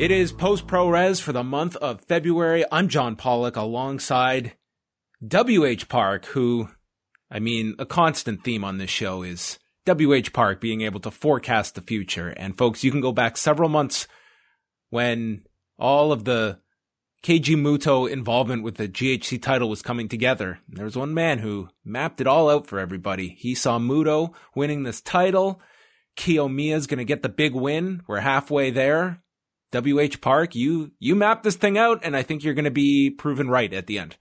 It is post pro res for the month of February. I'm John Pollock alongside WH Park, who, I mean, a constant theme on this show is WH Park being able to forecast the future. And folks, you can go back several months when all of the Keiji Muto involvement with the GHC title was coming together. There was one man who mapped it all out for everybody. He saw Muto winning this title. Kiyomiya's going to get the big win. We're halfway there. WH Park, you you mapped this thing out, and I think you're going to be proven right at the end.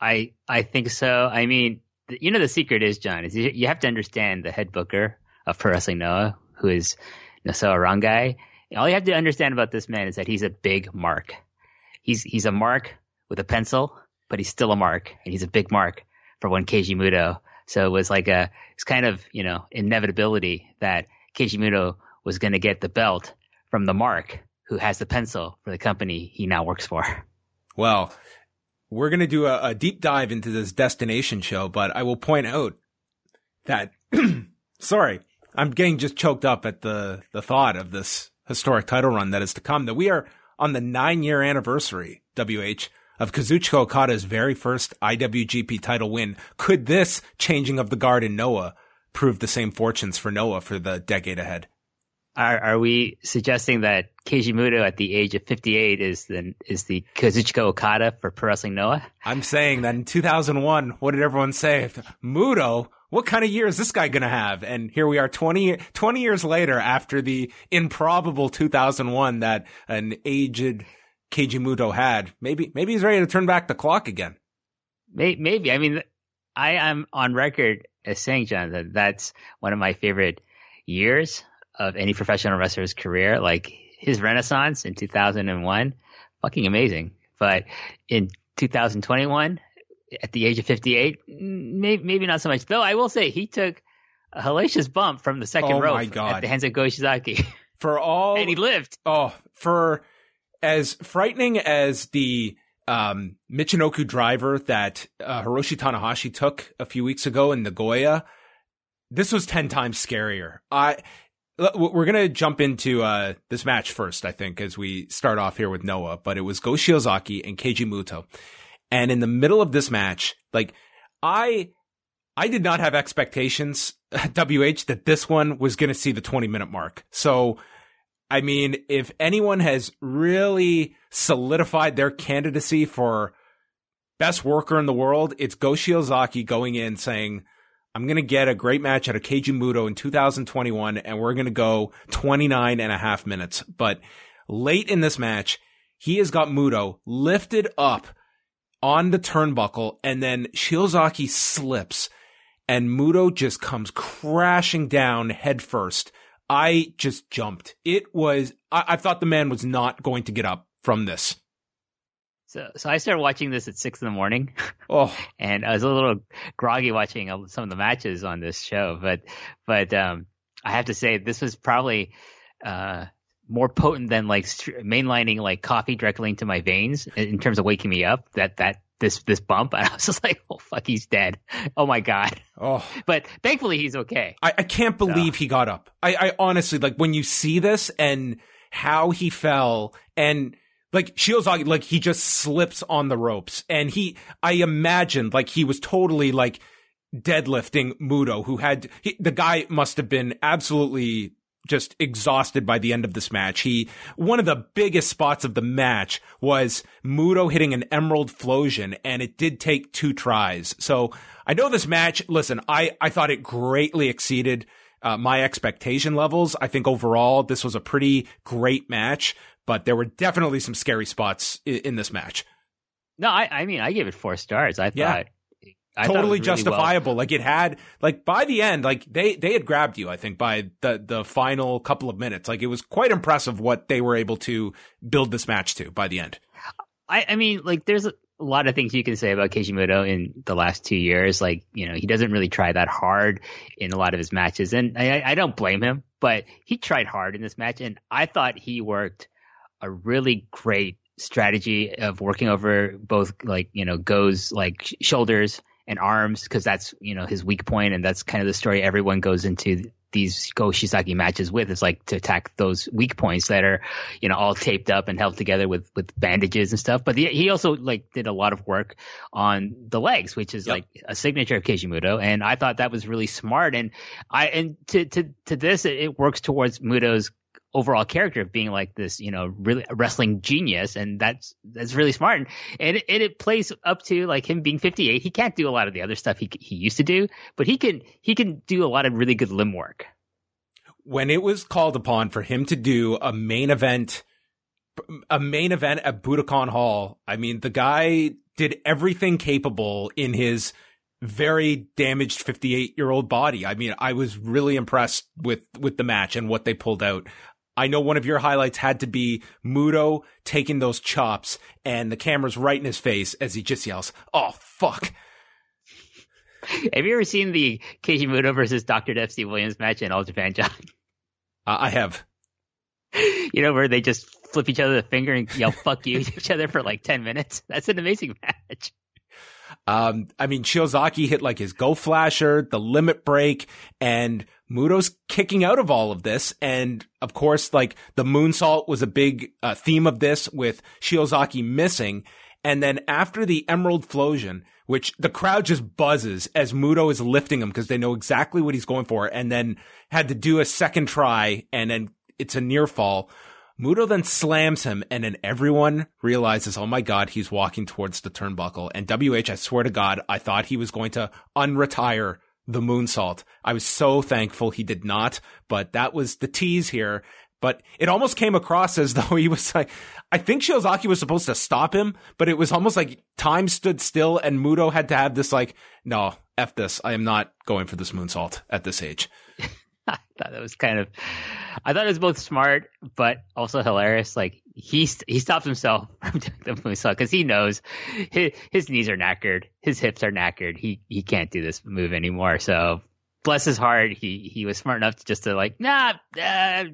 I I think so. I mean, you know, the secret is John is you, have to understand the head booker of Pro Wrestling Noah, who is Nosawa Rongai. All you have to understand about this man is that he's a big mark. He's he's a mark with a pencil, but he's still a mark, and he's a big mark for one Keiji Muto. So it was like a it's kind of you know inevitability that Keiji Muto was going to get the belt from the mark who has the pencil for the company he now works for. Well, we're going to do a, a deep dive into this destination show, but I will point out that, sorry, I'm getting just choked up at the, the thought of this historic title run that is to come, that we are on the nine year anniversary, WH, of Kazuchika Okada's very first IWGP title win. Could this changing of the guard in Noah prove the same fortunes for Noah for the decade ahead? Are, are we suggesting that Keiji Muto at the age of 58 is the is the Kazuchika Okada for Pro Wrestling Noah? I'm saying that in 2001, what did everyone say? Muto, what kind of year is this guy going to have? And here we are 20, 20 years later after the improbable 2001 that an aged Keiji Muto had. Maybe, maybe he's ready to turn back the clock again. Maybe. I mean, I am on record as saying, John, that that's one of my favorite years of any professional wrestler's career. Like his renaissance in 2001, fucking amazing. But in 2021, at the age of 58, maybe, maybe not so much. Though I will say he took a hellacious bump from the second Oh rope at the hands of Go Shiozaki, For all, and he lived. oh, for as frightening as the um, Michinoku driver that uh, Hiroshi Tanahashi took a few weeks ago in Nagoya, this was 10 times scarier. I, we're going to jump into uh, this match first, I think, as we start off here with Noah, but it was Go Shiozaki and Keiji Muto. And in the middle of this match, like, I, I did not have expectations, WH, that this one was going to see the 20 minute mark. So, I mean, if anyone has really solidified their candidacy for best worker in the world, it's Go Shiozaki going in saying, I'm going to get a great match out of Keiji Muto in 2021, and we're going to go 29 and a half minutes. But late in this match, he has got Muto lifted up on the turnbuckle, and then Shiozaki slips, and Muto just comes crashing down headfirst. I just jumped. It was, I, I thought the man was not going to get up from this. So, so I started watching this at six in the morning. Oh, and I was a little groggy watching uh, some of the matches on this show, but but um, I have to say this was probably uh, more potent than like mainlining like coffee directly into my veins in terms of waking me up. That that this this bump, and I was just like, oh fuck, he's dead. Oh my god. Oh, But thankfully, he's okay. I, I can't believe he got up. I, I honestly like when you see this and how he fell and like Shiozaki, like he just slips on the ropes and he, I imagined like he was totally like deadlifting Muto who had, he, the guy must have been absolutely just exhausted by the end of this match. He, one of the biggest spots of the match was Muto hitting an Emerald Flowsion and it did take two tries. So I know this match, listen, I, I thought it greatly exceeded uh, my expectation levels. I think overall this was a pretty great match, but there were definitely some scary spots in, in this match. No, I, I mean, I gave it four stars. I Yeah. thought I thought it was totally really well- justifiable. Like it had, like by the end, like they they had grabbed you. I think by the the final couple of minutes, like it was quite impressive what they were able to build this match to by the end. I, I mean, like, there's a lot of things you can say about Kishimoto in the last two years. Like, you know, he doesn't really try that hard in a lot of his matches, and I, I don't blame him. But he tried hard in this match, and I thought he worked a really great strategy of working over both, like, you know, goes like sh- shoulders and arms because that's you know his weak point, and that's kind of the story everyone goes into these Go Shiozaki matches with is like to attack those weak points that are, you know, all taped up and held together with with bandages and stuff. But he, he also like did a lot of work on the legs, which is Yep. like a signature of Kishimoto, and I thought that was really smart. And I and to to to this, it, it works towards Muto's overall character of being like this, you know, really a wrestling genius, and that's that's really smart. And and it, and it plays up to like him being 58. He can't do a lot of the other stuff he he used to do, but he can he can do a lot of really good limb work. When it was called upon for him to do a main event, a main event at Budokan Hall, I mean, the guy did everything capable in his very damaged 58 year old body. I mean, I was really impressed with, with the match and what they pulled out. I know one of your highlights had to be Muto taking those chops and the camera's right in his face as he just yells, Oh, fuck. Have you ever seen the Kishimoto versus Dr. Death Steve Williams match in All Japan, John? Uh, I have. You know, where they just flip each other the finger and yell fuck you to each other for like 10 minutes? That's an amazing match. Um, I mean, Shiozaki hit like his go flasher, the limit break, and Muto's kicking out of all of this. And of course, like the moonsault was a big uh, theme of this with Shiozaki missing. And then after the Emerald Flowsion, which the crowd just buzzes as Muto is lifting him because they know exactly what he's going for, and then had to do a second try, and then it's a near fall. Muto then slams him, and then everyone realizes, oh my god, he's walking towards the turnbuckle. And WH, I swear to God, I thought he was going to unretire the moonsault. I was so thankful he did not, but that was the tease here. But it almost came across as though he was like, I think Shiozaki was supposed to stop him, but it was almost like time stood still and Muto had to have this like, no, F this. I am not going for this moonsault at this age. I thought that was kind of, I thought it was both smart, but also hilarious. Like he, he stops himself from doing the because he knows his, his knees are knackered. His hips are knackered. He, he can't do this move anymore. So bless his heart. He, he was smart enough to just to like, nah, uh,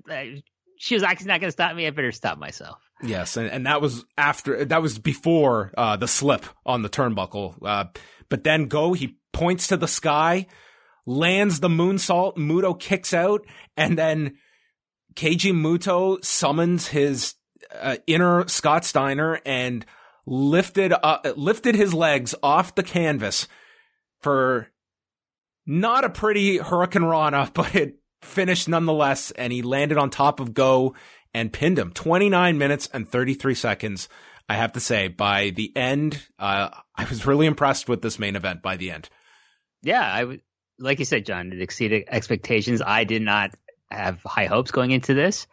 Shiozaki's not going to stop me. I better stop myself. Yes, and, and that was after that was before uh, the slip on the turnbuckle. Uh, but then go, he points to the sky, lands the moonsault. Muto kicks out, and then Keiji Muto summons his uh, inner Scott Steiner and lifted uh, lifted his legs off the canvas for not a pretty Hurricane Rana, but it finished nonetheless, and he landed on top of Go and pinned him. 29 minutes and 33 seconds. I have to say, by the end, uh, I was really impressed with this main event by the end. Yeah, I like you said, John, it exceeded expectations. I did not have high hopes going into this.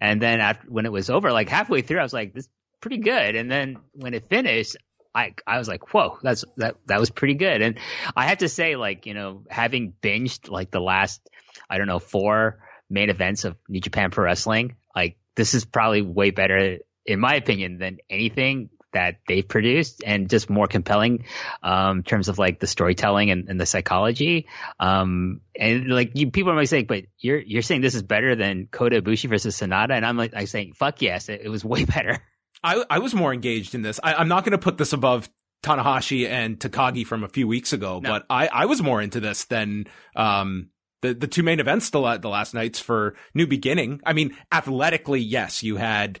And then after, when it was over, like halfway through, I was like, this is pretty good. And then when it finished, I, I was like, whoa, that's, that, that was pretty good. And I have to say, like, you know, having binged like the last, I don't know, four main events of New Japan Pro Wrestling, like this is probably way better, in my opinion, than anything that they've produced and just more compelling um, in terms of like the storytelling and, and the psychology. Um, and like you, people might say, but you're you're saying this is better than Kota Ibushi versus Sanada, and I'm like I'm saying, fuck yes, it, it was way better. I, I was more engaged in this. I, I'm not going to put this above Tanahashi and Takagi from a few weeks ago, No. but I, I was more into this than um, the the two main events the, the last nights for New Beginning. I mean, athletically, yes, you had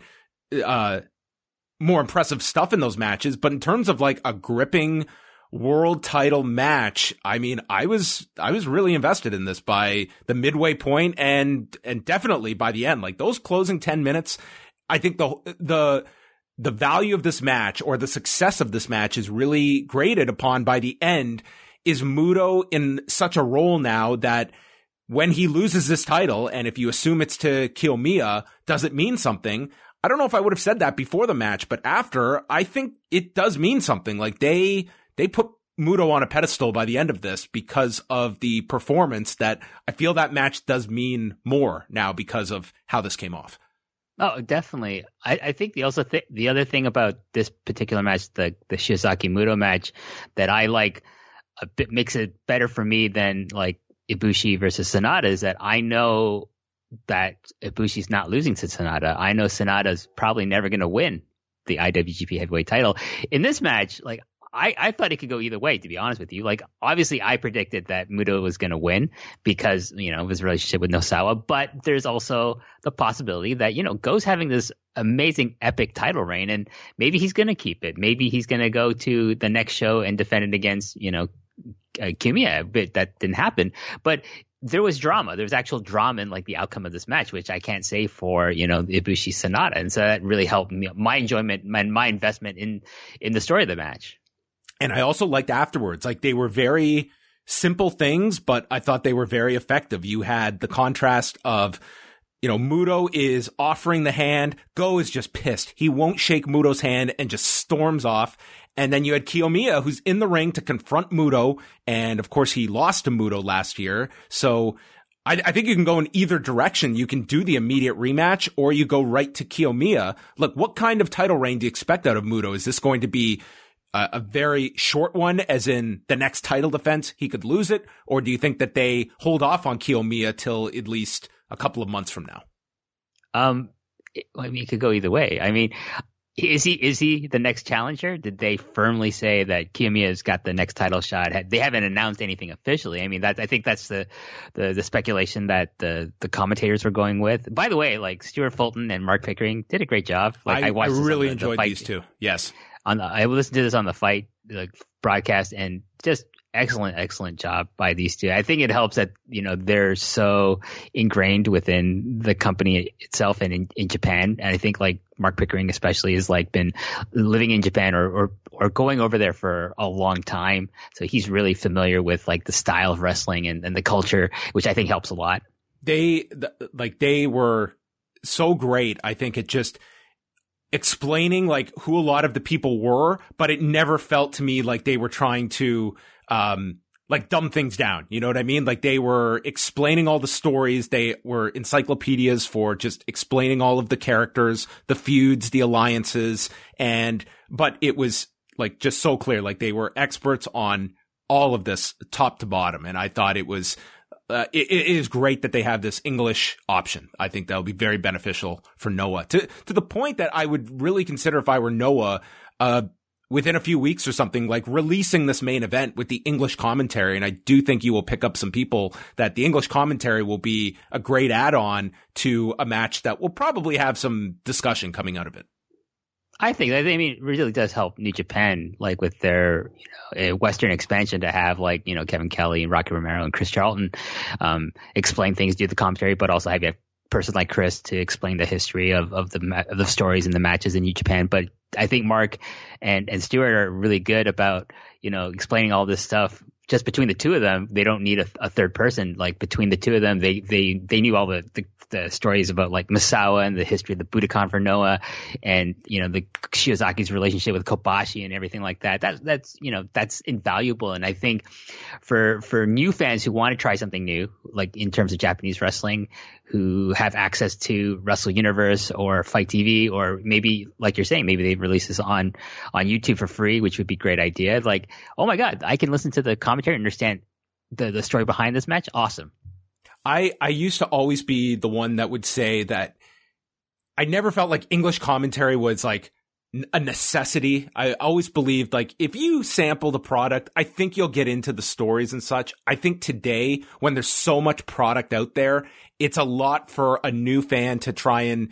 uh, more impressive stuff in those matches, but in terms of like a gripping world title match, I mean, I was I was really invested in this by the midway point and and definitely by the end. Like those closing 10 minutes, I think the the the value of this match or the success of this match is really graded upon by the end is Muto in such a role now that when he loses this title, and if you assume it's to Kiyomiya, does it mean something? I don't know if I would have said that before the match, but after, I think it does mean something. Like they, they put Muto on a pedestal by the end of this because of the performance that I feel that match does mean more now because of how this came off. Oh, definitely. I, I think the also th- the other thing about this particular match, the the Shiozaki Muto match, that I like a bit makes it better for me than like Ibushi versus Sanada is that I know that Ibushi's not losing to Sanada. I know Sanada's probably never going to win the IWGP Heavyweight Title. In this match, like I, I thought it could go either way, to be honest with you. Like, obviously, I predicted that Muto was going to win because, you know, of his relationship with Nosawa. But there's also the possibility that, you know, Go's having this amazing epic title reign and maybe he's going to keep it. Maybe he's going to go to the next show and defend it against, you know, uh, Kiyomiya, but that didn't happen. But there was drama. There was actual drama in like the outcome of this match, which I can't say for you know Ibushi Sanada, and so that really helped me my enjoyment, my my investment in in the story of the match. And I also liked afterwards, like they were very simple things, but I thought they were very effective. You had the contrast of, you know, Muto is offering the hand. Go is just pissed. He won't shake Muto's hand and just storms off. And then you had Kiyomiya who's in the ring to confront Muto. And of course he lost to Muto last year. So I, I think you can go in either direction. You can do the immediate rematch or you go right to Kiyomiya. Look, what kind of title reign do you expect out of Muto? Is this going to be a, a very short one, as in the next title defense, he could lose it? Or do you think that they hold off on Kiyomiya till at least a couple of months from now? Um, I mean, it could go either way. I mean, is he is he the next challenger? Did they firmly say that Kiyomiya's got the next title shot? They haven't announced anything officially. I mean, that I think that's the, the the speculation that the the commentators were going with. By the way, like Stuart Fulton and Mark Pickering did a great job. Like I, watched this on really the- the enjoyed fight- these two. Yes. on the, I listened to this on the fight like broadcast and just excellent, excellent job by these two. I think it helps that you know they're so ingrained within the company itself and in, in Japan. And I think like Mark Pickering especially has like been living in Japan or, or or going over there for a long time, so he's really familiar with like the style of wrestling and, and the culture, which I think helps a lot. they th- like they were so great. I think it just explaining like who a lot of the people were, but it never felt to me like they were trying to um like dumb things down. You know what I mean? Like they were explaining all the stories. They were encyclopedias for just explaining all of the characters, the feuds, the alliances, and but it was like just so clear. Like they were experts on all of this top to bottom. And I thought it was uh, it, it is great that they have this English option. I think that'll be very beneficial for Noah to to the point that I would really consider if I were Noah, uh, within a few weeks or something, like releasing this main event with the English commentary. And I do think you will pick up some people that the English commentary will be a great add on to a match that will probably have some discussion coming out of it. I think that I mean it really does help New Japan like with their you know Western expansion to have like you know Kevin Kelly and Rocky Romero and Chris Charlton um, explain things, do the commentary, but also have a person like Chris to explain the history of of the of the stories and the matches in New Japan. But I think Mark and and Stuart are really good about you know explaining all this stuff. Just between the two of them, they don't need a, a third person. Like between the two of them, they they they knew all the, the the stories about like Misawa and the history of the Budokan for Noah, and you know the Shiozaki's relationship with Kobashi and everything like that. That's that's you know that's invaluable. And I think for for new fans who want to try something new, like in terms of Japanese wrestling, who have access to Wrestle Universe or FITE TV, or maybe like you're saying, maybe they release this on on YouTube for free, which would be a great idea. Like, oh my god, I can listen to the commentary and understand the the story behind this match. Awesome. I I used to always be the one that would say that I never felt like English commentary was like a necessity. I always believed like if you sample the product, I think you'll get into the stories and such. I think today when there's so much product out there, it's a lot for a new fan to try and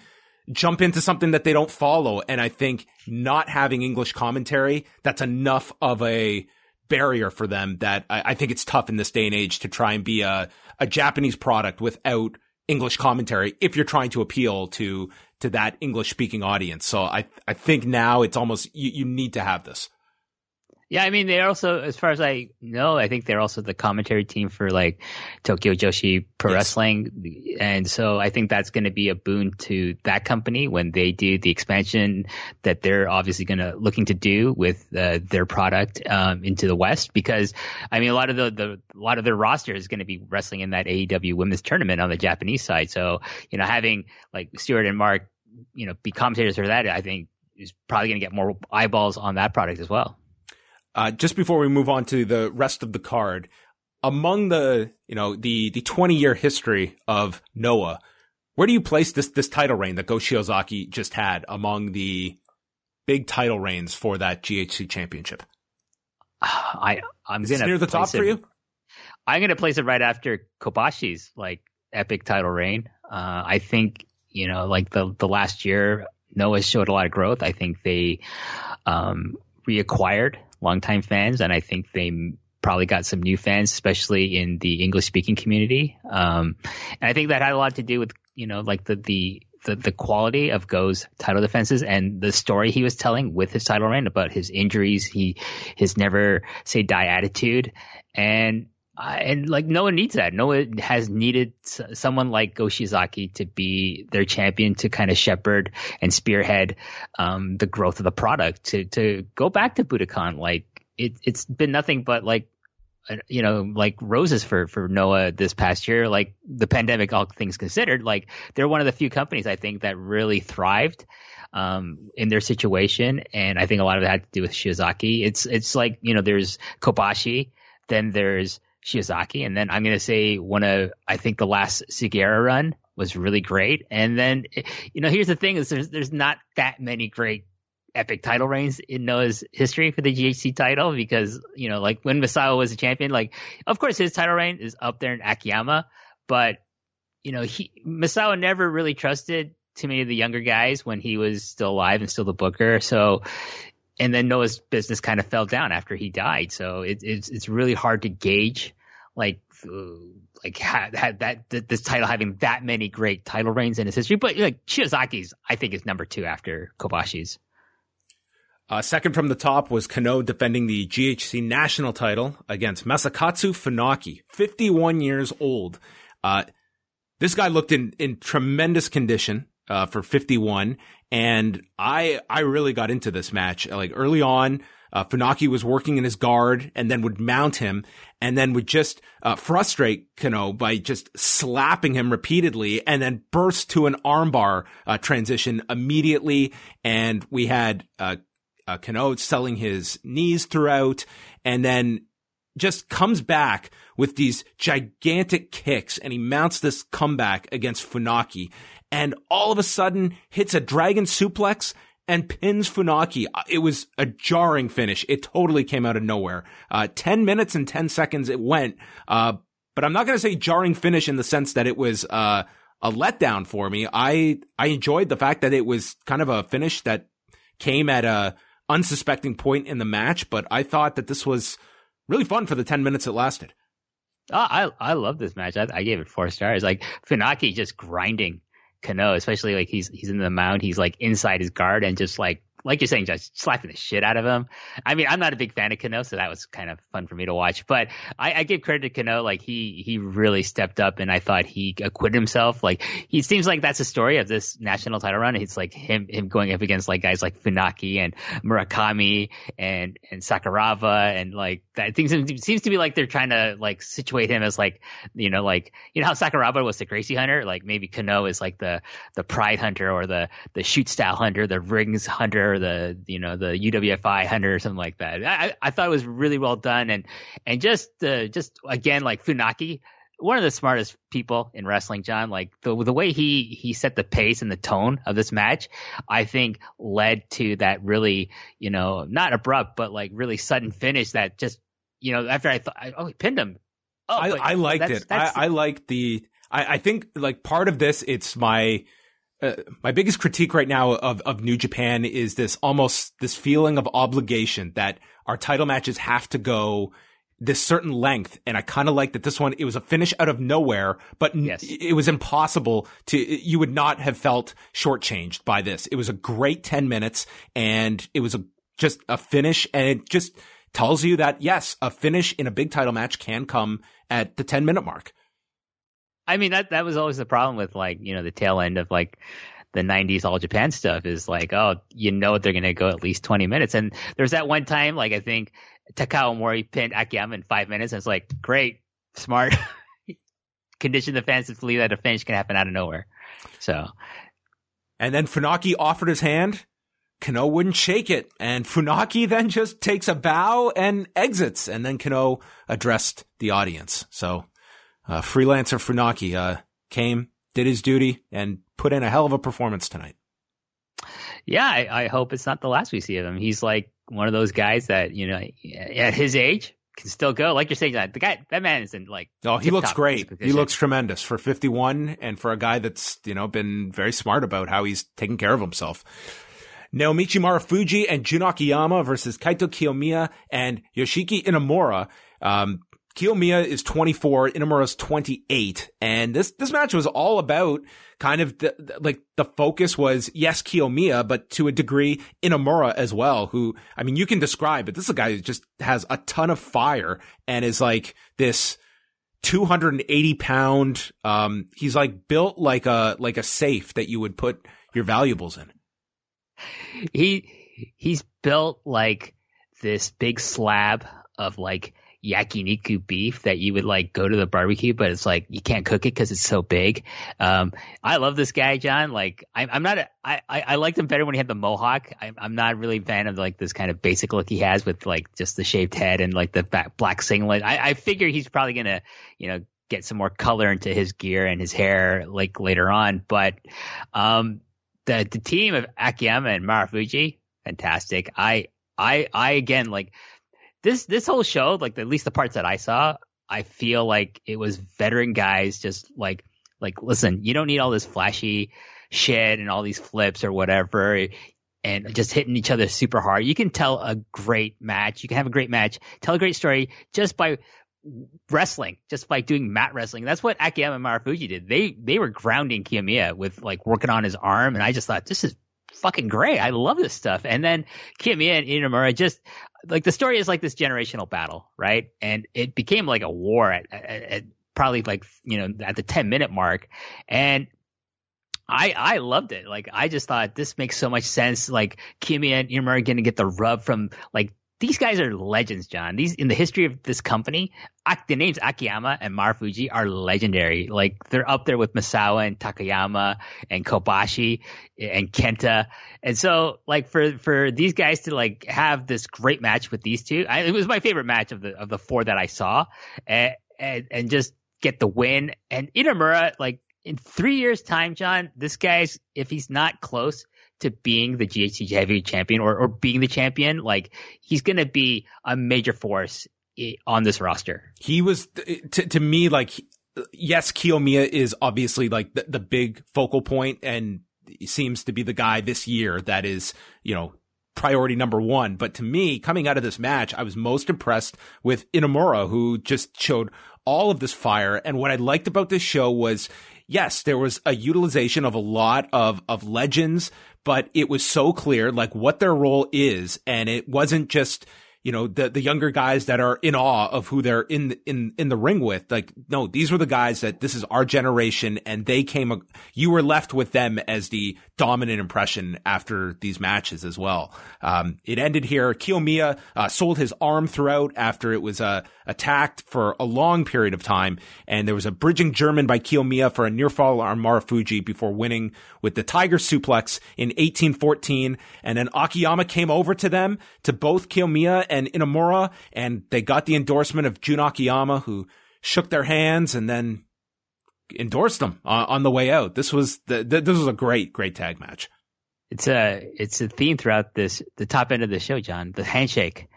jump into something that they don't follow. And I think not having English commentary, that's enough of a barrier for them that I, I think it's tough in this day and age to try and be a, a Japanese product without English commentary if you're trying to appeal to to that English speaking audience. So I I think now it's almost you, you need to have this. Yeah, I mean, they also, as far as I know, I think they're also the commentary team for like Tokyo Joshi Pro Yes. Wrestling, and so I think that's going to be a boon to that company when they do the expansion that they're obviously going to looking to do with uh, their product um, into the West. Because I mean, a lot of the, the a lot of their roster is going to be wrestling in that AEW Women's Tournament on the Japanese side. So you know, having like Stuart and Mark, you know, be commentators for that, I think is probably going to get more eyeballs on that product as well. Uh, just before we move on to the rest of the card, among the you know the the 20 year history of Noah, where do you place this this title reign that Go Shiozaki just had among the big title reigns for that GHC championship? I I'm Is gonna near the top place for it- you? I'm gonna place it right after Kobashi's like epic title reign. Uh, I think you know like the the last year Noah showed a lot of growth. I think they um, reacquired longtime fans, and I think they probably got some new fans, especially in the English speaking community. Um, and I think that had a lot to do with you know like the the the, the quality of Go's title defenses and the story he was telling with his title reign about his injuries, he his never say die attitude, and uh, and like no one needs that. No one has needed someone like Go Shiozaki to be their champion to kind of shepherd and spearhead um, the growth of the product. To to go back to Budokan, like it, it's been nothing but like uh, you know like roses for for Noah this past year. Like the pandemic, all things considered, like they're one of the few companies I think that really thrived um, in their situation, and I think a lot of it had to do with Shiozaki. It's it's like you know there's Kobashi, then there's Shiozaki, and then I'm gonna say one of I think the last Sugiura run was really great, and then you know here's the thing is there's there's not that many great epic title reigns in Noah's history for the GHC title because you know like when Misawa was a champion, like of course his title reign is up there in Akiyama, but you know he Misawa never really trusted too many of the younger guys when he was still alive and still the booker, so and then Noah's business kind of fell down after he died. So it, it's it's really hard to gauge like uh, like had, had that th- this title having that many great title reigns in its history. But like Shiozaki's, I think is number two after Kobashi's. Uh, second from the top was Kenoh defending the GHC national title against Masakatsu Funaki, 51 years old. Uh, this guy looked in, in tremendous condition, uh, for 51. And I, I really got into this match. Like early on, uh, Funaki was working in his guard and then would mount him and then would just, uh, frustrate Kenoh by just slapping him repeatedly and then burst to an armbar, uh, transition immediately. And we had, uh, uh, Kenoh selling his knees throughout and then just comes back with these gigantic kicks and he mounts this comeback against Funaki and all of a sudden hits a dragon suplex and pins Funaki. Uh, It was a jarring finish. It totally came out of nowhere. Uh, 10 minutes and 10 seconds it went. Uh, but I'm not going to say jarring finish in the sense that it was, uh, a letdown for me. I, I enjoyed the fact that it was kind of a finish that came at a unsuspecting point in the match, but I thought that this was really fun for the 10 minutes it lasted. Oh, I I love this match. I, I gave it four stars. Like Funaki just grinding Kenoh, especially like he's he's in the mound, he's like inside his guard and just like like you're saying, just slapping the shit out of him. I mean, I'm not a big fan of Kenoh, so that was kind of fun for me to watch. But I, I give credit to Kenoh, like he he really stepped up, and I thought he acquitted himself. Like he seems like that's the story of this national title run. It's like him him going up against like guys like Funaki and Murakami and and Sakuraba and like that. Things seems to be like they're trying to like situate him as like you know like you know how Sakuraba was the Gracie hunter, like maybe Kenoh is like the the Pride hunter or the the shoot style hunter, the rings hunter, the you know the UWFI hunter or something like that. I, I thought it was really well done and and just uh, just again like Funaki one of the smartest people in wrestling, John. Like the the way he he set the pace and the tone of this match, I think led to that really, you know, not abrupt, but like really sudden finish that just, you know, after I thought, oh, he pinned him. Oh, I, I liked that's- it. that's- I, I liked the. I, I think like part of this, it's my uh, my biggest critique right now of of New Japan is this almost this feeling of obligation that our title matches have to go this certain length, and I kind of like that this one it was a finish out of nowhere, but n- it was impossible to you would not have felt shortchanged by this. It was a great ten minutes, and it was a just a finish, and it just tells you that yes, a finish in a big title match can come at the ten minute mark. I mean that that was always the problem with like you know the tail end of like the 90s all Japan stuff is like oh you know they're gonna go at least 20 minutes and there's that one time like I think Takao Omori pinned Akiyama in five minutes and it's like great smart condition the fans to believe that a finish can happen out of nowhere so And then Funaki offered his hand. Kenoh wouldn't shake it. And Funaki then just takes a bow and exits. And then Kenoh addressed the audience. So, uh, freelancer Funaki, uh, came, did his duty and put in a hell of a performance tonight. yeah I, I hope it's not the last we see of him he's like one of those guys that you know at his age can still go like you're saying that the guy that man is in like Oh, he looks great. He looks tremendous for 51 and for a guy that's, you know, been very smart about how he's taking care of himself. Naomichi Marufuji and Jun Akiyama versus Kaito Kiyomiya and Yoshiki Inamura. Um, Kiyomiya is 24, Inamura's 28. And this, this match was all about kind of the, the- like the focus was, yes, Kiyomiya, but to a degree, Inamura as well, who, I mean, you can describe it. This is a guy who just has a ton of fire and is like this, 280 pound um he's like built like a like a safe that you would put your valuables in he he's built like this big slab of like yakiniku beef that you would like go to the barbecue, but it's like you can't cook it because it's so big. Um, I love this guy, John. Like I'm, I'm not, a, I, I, I liked him better when he had the mohawk. I'm, I'm not really a fan of like this kind of basic look he has with like just the shaved head and like the black singlet. I, I figure he's probably gonna, you know, get some more color into his gear and his hair like later on, but um, the the team of Akiyama and Marufuji, fantastic. I I I again like this this whole show, like at least the parts that I saw, I feel like it was veteran guys just like like listen, you don't need all this flashy shit and all these flips or whatever and just hitting each other super hard. You can tell a great match. You can have a great match, tell a great story just by wrestling, just by doing mat wrestling. That's what Akiyama and Marufuji did. They they were grounding Kiyomiya with like working on his arm, and I just thought this is fucking great. I love this stuff. And then Kiyomiya and Inamura just like the story is like this generational battle, right? And it became like a war at, at, at probably like you know at the ten minute mark, and I I loved it. Like I just thought this makes so much sense. Like Kiyomiya and Inamura are gonna get the rub from like these guys are legends, John. These in the history of this company, the names Akiyama and Marufuji are legendary. Like they're up there with Misawa and Takayama and Kobashi and Kenta. And so, like for for these guys to like have this great match with these two, I, it was my favorite match of the of the four that I saw, and and, and just get the win. And Inamura, like in three years' time, John, this guy's if he's not close to being the GHC heavyweight champion or, or being the champion, like he's going to be a major force on this roster. he was to, to me like yes Kiyomiya is obviously like the, the big focal point and seems to be the guy this year that is you know priority number one but to me coming out of this match I was most impressed with Inamura who just showed all of this fire and what I liked about this show was yes there was a utilization of a lot of of legends but it was so clear like what their role is and it wasn't just you know the the younger guys that are in awe of who they're in in in the ring with like no these were the guys that this is our generation and they came you were left with them as the dominant impression after these matches as well. Um it ended here. Kiyomiya uh, sold his arm throughout after it was uh, attacked for a long period of time. And there was a bridging German by Kiyomiya for a near fall on Marufuji before winning with the Tiger suplex in 1814 and then Akiyama came over to them to both Kiyomiya and Inamura and they got the endorsement of Jun Akiyama who shook their hands, and then endorsed them on, on the way out. This was the, the, this was a great, great tag match. It's a it's a theme throughout this the top end of the show, John. The handshake.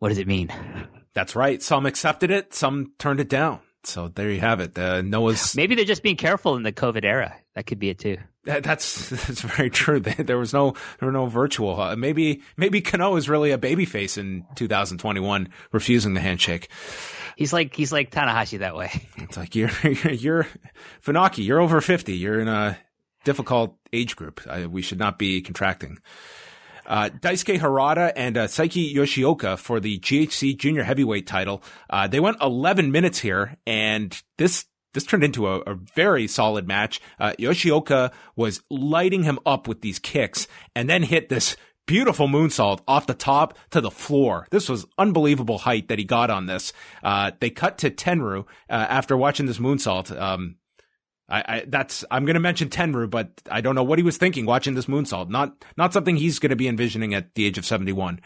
What does it mean? That's right. Some accepted it, some turned it down. So there you have it. Uh, Noah's Maybe they're just being careful in the COVID era. That could be it too. That- That's that's very true. There was no there were no virtual. Uh, maybe maybe Kenoh is really a babyface in 2021, refusing the handshake. He's like he's like Tanahashi that way. It's like you're you're, you're Funaki. You're over 50. You're in a difficult age group. I, we should not be contracting. Uh, Daisuke Harada and uh, Seiki Yoshioka for the GHC Junior Heavyweight title. Uh, they went 11 minutes here, and this this turned into a, a very solid match. Uh, Yoshioka was lighting him up with these kicks, and then hit this beautiful moonsault off the top to the floor. This was unbelievable height that he got on this. Uh, they cut to Tenryu uh, after watching this moonsault. Um, I, I that's I'm going to mention Tenryu, but I don't know what he was thinking watching this moonsault. Not not something he's going to be envisioning at the age of 71.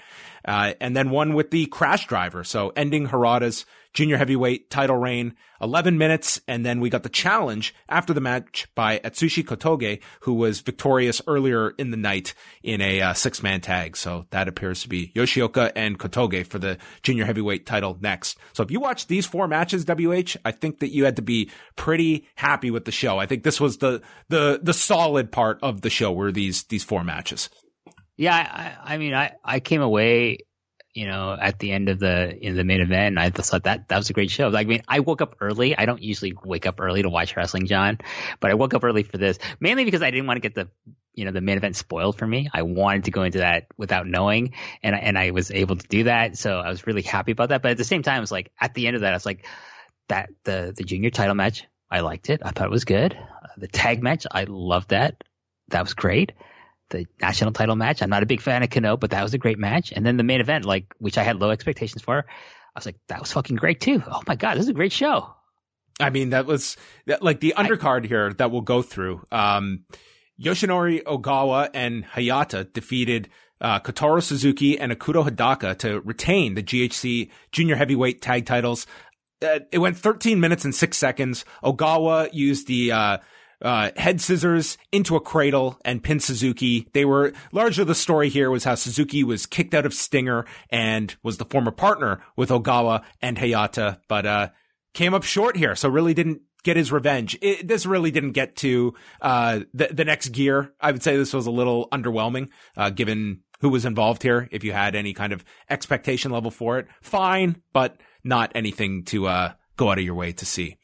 Uh, and then one with the crash driver, so ending Harada's junior heavyweight title reign, 11 minutes, and then we got the challenge after the match by Atsushi Kotoge, who was victorious earlier in the night in a uh, six man tag. So that appears to be Yoshioka and Kotoge for the junior heavyweight title next. So if you watch these four matches, WH, I think that you had to be pretty happy with the show. I think this was the the the solid part of the show were these these four matches. Yeah, I, I mean, I, I came away, you know, at the end of the in the main event. I just thought that that was a great show. Like, I mean, I woke up early. I don't usually wake up early to watch wrestling, John, but I woke up early for this mainly because I didn't want to get the you know the main event spoiled for me. I wanted to go into that without knowing, and and I was able to do that. So I was really happy about that. But at the same time, it was like at the end of that, I was like, that the the junior title match, I liked it. I thought it was good. Uh, the tag match, I loved that. That was great the national title match. I'm not a big fan of Kenoh, but that was a great match. And then the main event, like which I had low expectations for, I was like, that was fucking great too. Oh my god, this is a great show. I mean, that was that, like the undercard here that we'll go through. Um, Yoshinari Ogawa and Hayata defeated uh, Kotaro Suzuki and Ikuto Hidaka to retain the GHC junior heavyweight tag titles. Uh, it went 13 minutes and six seconds. Ogawa used the uh, uh, head scissors into a cradle and pin Suzuki. They were largely the story here was how Suzuki was kicked out of Stinger and was the former partner with Ogawa and Hayata, but uh, came up short here. So really didn't get his revenge. It, this really didn't get to uh, the the next gear. I would say this was a little underwhelming, uh, given who was involved here. If you had any kind of expectation level for it, fine, but not anything to uh, go out of your way to see.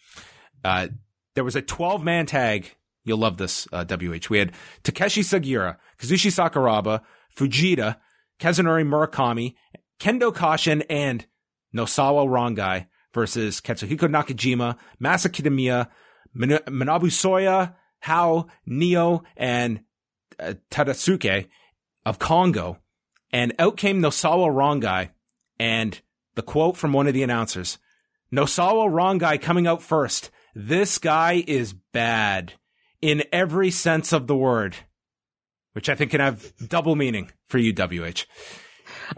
There was a 12 man tag. You'll love this, uh, WH. We had Takashi Sugiura, Kazushi Sakuraba, Fujita, Kazunori Murakami, Kendo Kashin, and Nosawa Rongai versus Katsuhiko Nakajima, Masa Kitamiya, Manabu Soya, Hao, Neo, and uh, Tadasuke of Kongo. And out came Nosawa Rongai, and the quote from one of the announcers, Nosawa Rongai coming out first. This guy is bad in every sense of the word, which I think can have double meaning for you, WH.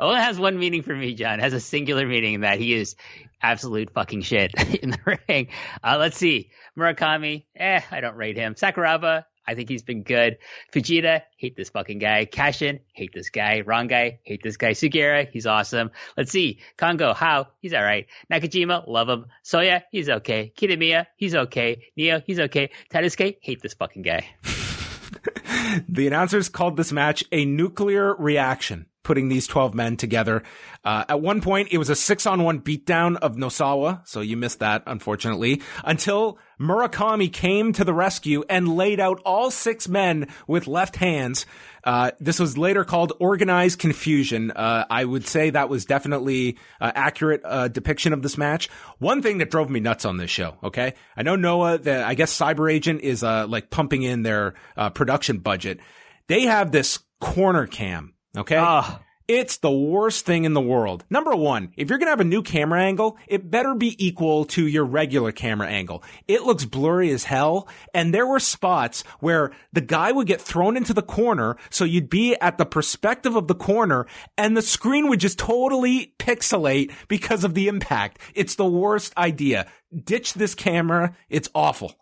Oh, it has one meaning for me, John. It has a singular meaning that he is absolute fucking shit in the ring. Uh, let's see. Murakami, eh, I don't rate him. Sakuraba, I think he's been good. Fujita, hate this fucking guy. Kashin, hate this guy. Guy, hate this guy. Sugiura, he's awesome. Let's see. Kongo, how? He's alright. Nakajima, love him. Soya, he's okay. Kitamiya, he's okay. Neo, he's okay. Tadasuke, hate this fucking guy. The announcers called this match a nuclear reaction, putting these 12 men together. Uh, at one point, it was a six on one beatdown of Nosawa, so you missed that, unfortunately, until Murakami came to the rescue and laid out all six men with left hands. Uh, this was later called organized confusion. Uh, I would say that was definitely uh, accurate uh, depiction of this match. One thing that drove me nuts on this show. Okay, I know Noah. That I guess Cyber Agent is uh, like pumping in their uh, production budget. They have this corner cam. Okay, Oh, It's the worst thing in the world. Number one, if you're going to have a new camera angle, it better be equal to your regular camera angle. It looks blurry as hell. And there were spots where the guy would get thrown into the corner. So you'd be at the perspective of the corner and the screen would just totally pixelate because of the impact. It's the worst idea. Ditch this camera. It's awful.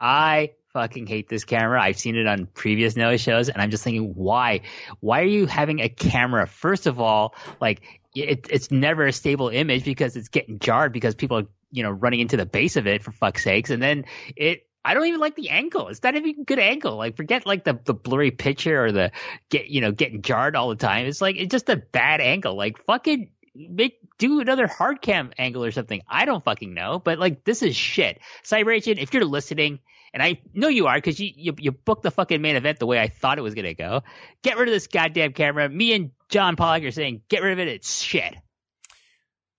I fucking hate this camera. I've seen it on previous Noah shows, and I'm just thinking, why? Why are you having a camera? First of all, like it, it's never a stable image because it's getting jarred because people are you know running into the base of it for fuck's sakes, and then it. I don't even like the angle. It's not even a good angle. Like forget like the, the blurry picture or the get you know getting jarred all the time. It's like it's just a bad angle. Like fucking make do another hard cam angle or something. I don't fucking know, but like this is shit. Cybration, if you're listening, and I know you are because you, you you booked the fucking main event the way I thought it was gonna go. Get rid of this goddamn camera. Me and John Pollock are saying get rid of it. It's shit.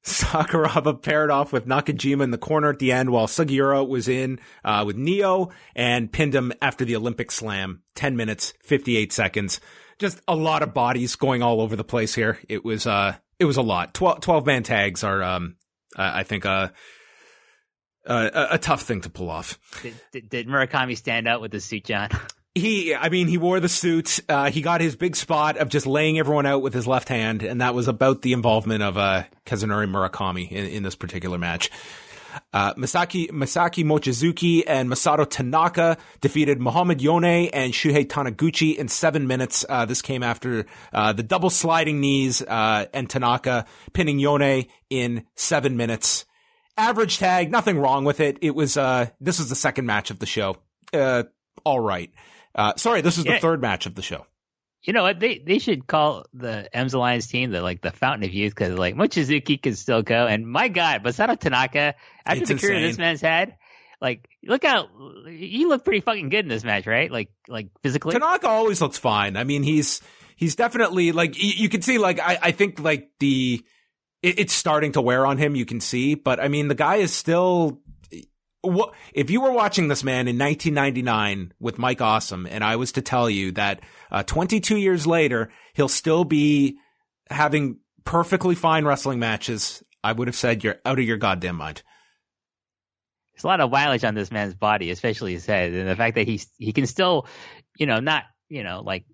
Sakuraba paired off with Nakajima in the corner at the end while Sugiura was in uh, with Neo and pinned him after the Olympic slam. 10 minutes, 58 seconds. Just a lot of bodies going all over the place here. It was, uh, it was a lot. 12, 12 man tags are, um, I I think, uh, uh, a, a tough thing to pull off. Did, did, did Murakami stand out with the suit, John? He, I mean, he wore the suit. Uh, he got his big spot of just laying everyone out with his left hand, and that was about the involvement of uh, Kazunori Murakami in, in this particular match. Uh, Masaki Masaki Mochizuki and Masato Tanaka defeated Mohamed Yone and Shuhei Taniguchi in seven minutes. Uh, this came after uh, the double sliding knees uh, and Tanaka pinning Yone in seven minutes. Average tag, nothing wrong with it. It was uh, this was the second match of the show. Uh, all right. Uh, sorry, this is the third match of the show. You know what? They they should call the M's Alliance team the like the Fountain of Youth because like Mochizuki can still go, and my God, Masato Tanaka after It's the career this man's had, like look out, he looked pretty fucking good in this match, right? Like like physically. Tanaka always looks fine. I mean, he's he's definitely like you, you can see. Like I, I think like the it, it's starting to wear on him. You can see, but I mean, the guy is still. What if you were watching this man in 1999 with Mike Awesome, and I was to tell you that uh, 22 years later he'll still be having perfectly fine wrestling matches? I would have said you're out of your goddamn mind. There's a lot of mileage on this man's body, especially his head, and the fact that he's he can still, you know, not you know like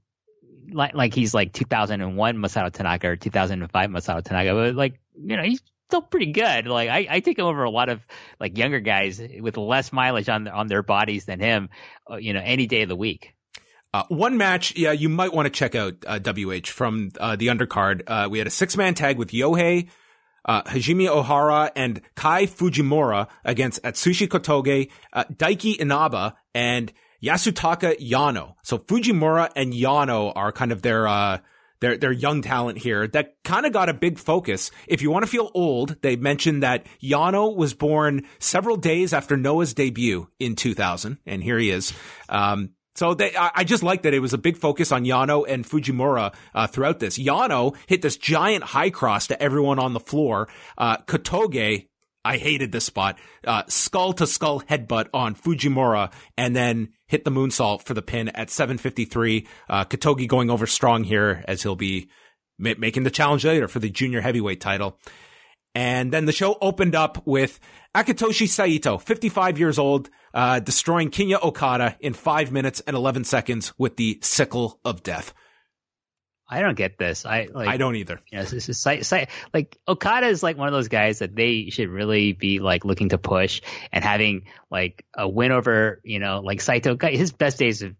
like like he's like 2001 Masato Tanaka or 2005 Masato Tanaka, but like you know he's still pretty good. Like I, I take him over a lot of like younger guys with less mileage on on their bodies than him, uh, you know, any day of the week. Uh, one match, yeah, you might want to check out uh, WH from uh, the undercard. Uh, we had a six man tag with Yohei, uh, Hajime Ohara, and Kai Fujimura against Atsushi Kotoge, Daiki Inaba, and Yasutaka Yano. So Fujimura and Yano are kind of their uh, their their young talent here that kind of got a big focus. If you want to feel old, they mentioned that Yano was born several days after Noah's debut in 2000, and here he is. Um, so they, I, just like that it was a big focus on Yano and Fujimura uh, throughout this. Yano hit this giant high cross to everyone on the floor. Uh, Kotoge, I hated this spot. Uh, skull to skull headbutt on Fujimura and then hit the moonsault for the pin at 753. Uh, Kotoge going over strong here as he'll be ma- making the challenge later for the junior heavyweight title. And then the show opened up with Akitoshi Saito, 55 years old, uh, destroying Kinya Okada in five minutes and 11 seconds with the sickle of death. I don't get this. I like I don't either. You know, this is site, site, like Okada is like one of those guys that they should really be like looking to push and having like a win over, you know, like Saito. His best days are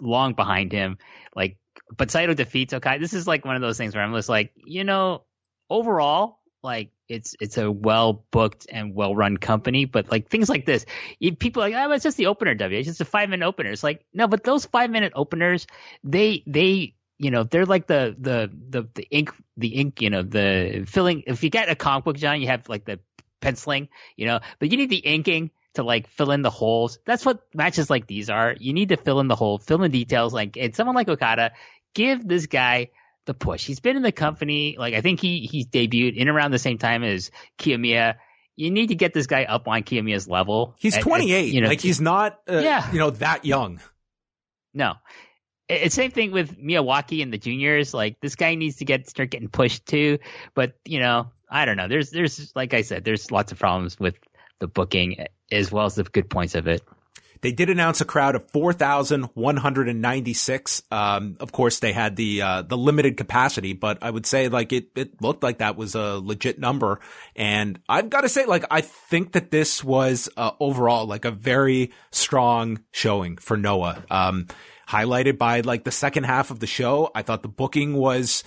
long behind him. Like, but Saito defeats Okada. This is like one of those things where I'm just like, you know, overall, like it's it's a well booked and well run company, but like things like this, you, people are like, oh, it's just the opener. W, it's just a five minute opener. It's like no, but those five minute openers, they they you know they're like the the the the ink the ink you know the filling if you get a comic book john you have like the penciling you know but you need the inking to like fill in the holes that's what matches like these are you need to fill in the hole fill in the details like and someone like okada give this guy the push he's been in the company like i think he he's debuted in around the same time as kiyomiya you need to get this guy up on kiyomiya's level He's and, 28. you know like he's not, uh, Yeah. you know, that young. no. It's same thing with Miyawaki and the juniors. Like this guy needs to get start getting pushed too. But you know, I don't know. There's there's like I said, there's lots of problems with the booking as well as the good points of it. They did announce a crowd of 4,196. Um, of course, they had the, uh, the limited capacity, but I would say like it, it looked like that was a legit number. And I've got to say, like, I think that this was, uh, overall like a very strong showing for Noah. Um, highlighted by like the second half of the show. I thought the booking was,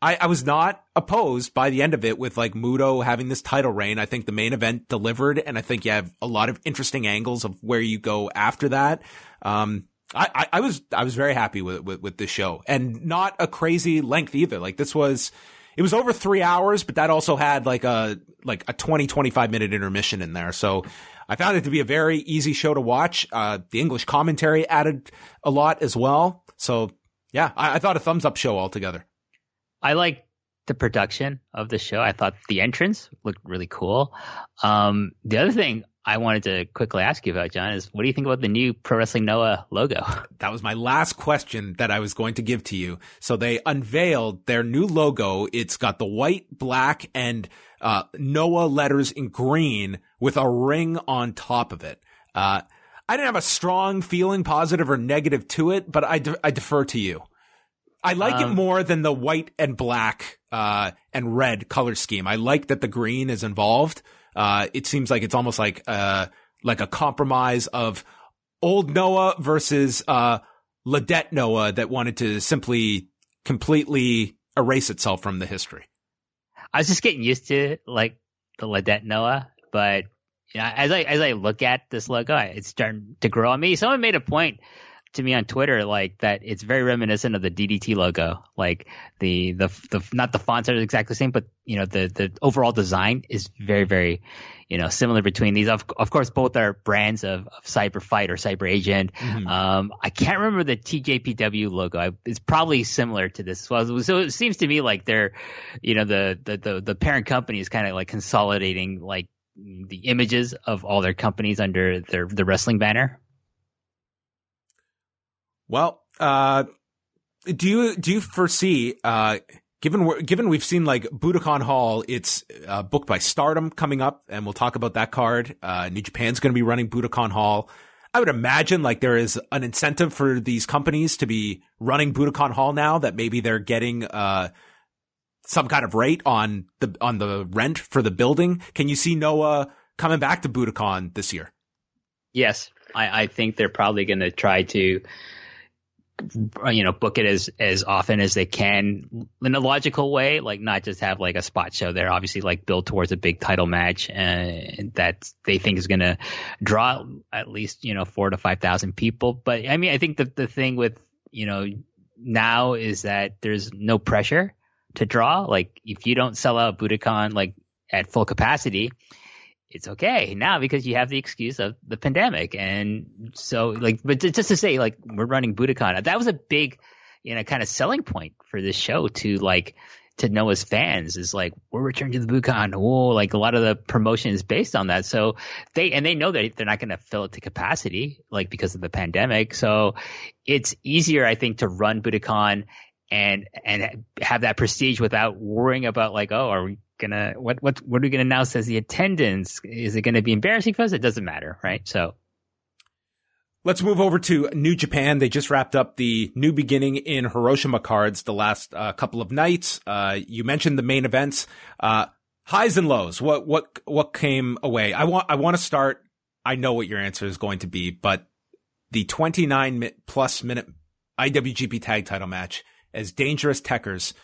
I, I was not opposed by the end of it with like Muto having this title reign. I think the main event delivered and I think you have a lot of interesting angles of where you go after that. Um, I, I, was, I was very happy with, with, with this show and not a crazy length either. Like this was, it was over three hours, but that also had like a, like a 20, 25 minute intermission in there. So I found it to be a very easy show to watch. Uh, the English commentary added a lot as well. So yeah, I, I thought a thumbs up show altogether. I like the production of the show. I thought the entrance looked really cool. Um, the other thing I wanted to quickly ask you about, John, is what do you think about the new Pro Wrestling Noah logo? That was my last question that I was going to give to you. So they unveiled their new logo. It's got the white, black, and uh, Noah letters in green with a ring on top of it. Uh, I didn't have a strong feeling, positive or negative to it, but I, de- I defer to you. I like um, it more than the white and black uh, and red color scheme. I like that the green is involved. Uh, it seems like it's almost like uh, like a compromise of old Noah versus uh, Noah that wanted to simply completely erase itself from the history. I was just getting used to like the LIDET Noah, but know, as I as I look at this logo, it's starting to grow on me. Someone made a point to me on Twitter like that it's very reminiscent of the DDT logo. Like the the the not the fonts are exactly the same, but you know the the overall design is very very you know similar between these. Of of course, both are brands of, of Cyber Fight or Cyber Agent. Mm-hmm. Um, I can't remember the TJPW logo. I, it's probably similar to this as well. So it seems to me like they're you know the the the, the parent company is kind of like consolidating like the images of all their companies under their the wrestling banner. Well, uh, do you do you foresee uh, given given we've seen like Budokan Hall, it's uh, booked by Stardom coming up, and we'll talk about that card. Uh, New Japan's going to be running Budokan Hall. I would imagine like there is an incentive for these companies to be running Budokan Hall now that maybe they're getting uh, some kind of rate on the on the rent for the building. Can you see Noah coming back to Budokan this year? Yes, I, I think they're probably going to try to you know book it as as often as they can in a logical way like not just have like a spot show there obviously like build towards a big title match uh, that they think is going to draw at least you know 4 to 5000 people. But i mean i think the the thing with you know now is that there's no pressure to draw. Like if you don't sell out Budokan like at full capacity it's okay now because you have the excuse of the pandemic. And so like, but just to say like we're running Budokan, that was a big, you know, kind of selling point for this show to like, to Noah's fans is like we're returning to the Budokan. Oh, like a lot of the promotion is based on that. So they and they know that they're not going to fill it to capacity, like because of the pandemic. So it's easier, I think, to run Budokan and and have that prestige without worrying about like, oh, are we gonna what what what are we gonna announce as the attendance? Is it gonna be embarrassing for us? It doesn't matter, right? So Let's move over to New Japan. They just wrapped up the new beginning in Hiroshima cards the last uh, couple of nights. Uh, you mentioned the main events, uh, highs and lows. What what what came away? I want I want to start. I know what your answer is going to be, but the 29 plus minute IWGP Tag Title match as Dangerous Tekkers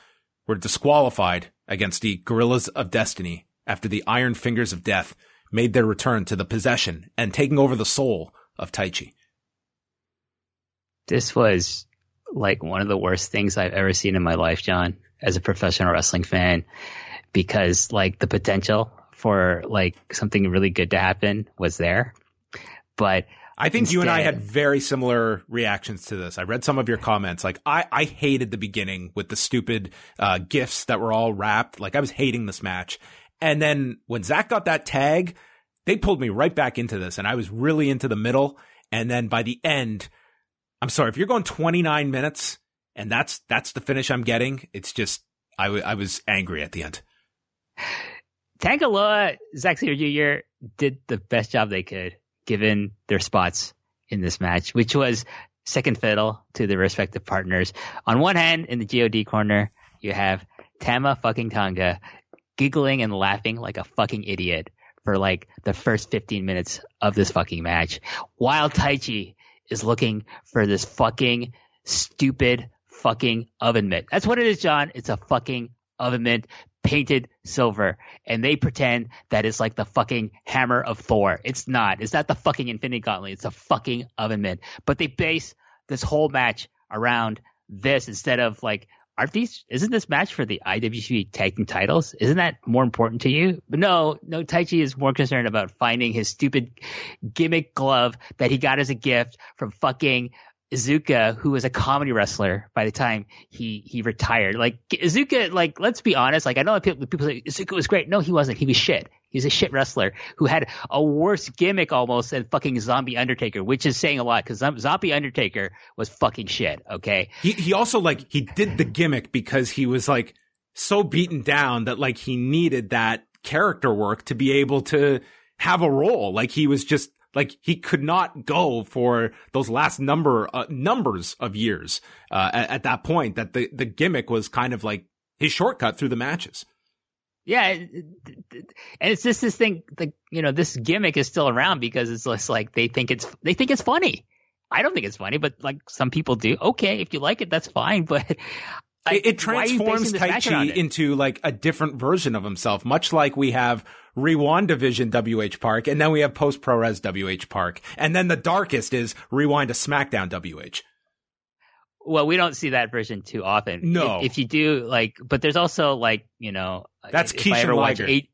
were disqualified against the Guerrillas of Destiny after the Iron Fingers of Death made their return to the possession and taking over the soul of Taichi. This was like one of the worst things I've ever seen in my life, John, as a professional wrestling fan, because like the potential for like something really good to happen was there. But I think Instead, you and I had very similar reactions to this. I read some of your comments. Like I, I hated the beginning with the stupid uh, gifts that were all wrapped. Like I was hating this match. And then when Zack got that tag, they pulled me right back into this, and I was really into the middle. And then by the end, I'm sorry if you're going 29 minutes and that's that's the finish I'm getting. It's just I, w- I was angry at the end. Tangaloa, Zack Sabre Jr. did the best job they could given their spots in this match, which was second fiddle to their respective partners. On one hand, in the God corner, you have Tama fucking Tonga giggling and laughing like a fucking idiot for like the first 15 minutes of this fucking match, while Taichi is looking for this fucking stupid fucking oven mitt. That's what it is, John. It's a fucking oven mitt painted silver and they pretend that it's like the fucking hammer of Thor. It's not. It's not the fucking Infinity Gauntlet. It's a fucking oven mitt. But they base this whole match around this instead of like aren't these isn't this match for the IWGP tag team titles? Isn't that more important to you? But no, no Taichi is more concerned about finding his stupid gimmick glove that he got as a gift from fucking Iizuka, who was a comedy wrestler by the time he he retired. Like Iizuka, like let's be honest. Like I know people people say Iizuka was great. No, he wasn't. He was shit. He was a shit wrestler who had a worse gimmick almost than fucking Zombie Undertaker, which is saying a lot because Zombie Undertaker was fucking shit. Okay, He he also like he did the gimmick because he was like so beaten down that like he needed that character work to be able to have a role. Like he was just like he could not go for those last number uh, numbers of years uh, at, at that point. That the the gimmick was kind of like his shortcut through the matches. Yeah, and it's just this thing. The you know this gimmick is still around because it's just like they think it's they think it's funny. I don't think it's funny, but like some people do. Okay, if you like it, that's fine. But I- it, it why are you transforms basing this match around Taichi it? into like a different version of himself, much like we have Rewind Division WH Park, and then we have Post Pro Res WH Park, and then the darkest is Rewind to SmackDown WH. Well, we don't see that version too often. No. If, if you do, like, but there's also like, you know, That's if Keisha watch. A-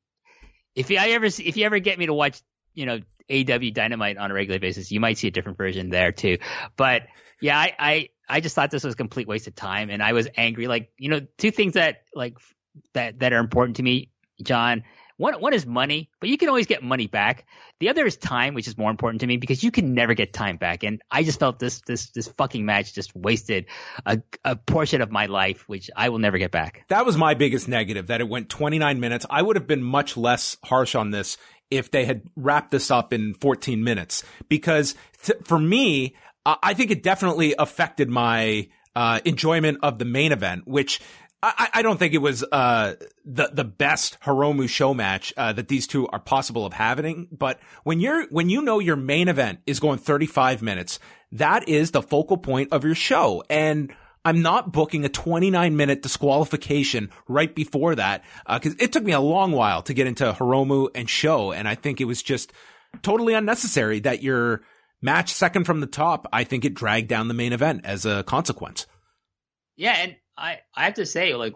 if I ever, if you ever get me to watch, you know, AW Dynamite on a regular basis, you might see a different version there too. But yeah, I, I, I just thought this was a complete waste of time, and I was angry. Like, you know, two things that like that that are important to me, John. One one is money, but you can always get money back. The other is time, which is more important to me because you can never get time back. And I just felt this this this fucking match just wasted a, a portion of my life, which I will never get back. That was my biggest negative, that it went 29 minutes. I would have been much less harsh on this if they had wrapped this up in 14 minutes. Because th- for me, I I think it definitely affected my uh, enjoyment of the main event, which I, I don't think it was uh, the the best Hiromu SHO match uh, that these two are possible of having. But when you're when you know your main event is going 35 minutes, that is the focal point of your show, and I'm not booking a 29 minute disqualification right before that because it took me a long while to get into Hiromu and SHO, and I think it was just totally unnecessary that your match second from the top. I think it dragged down the main event as a consequence. Yeah, and I I have to say, like,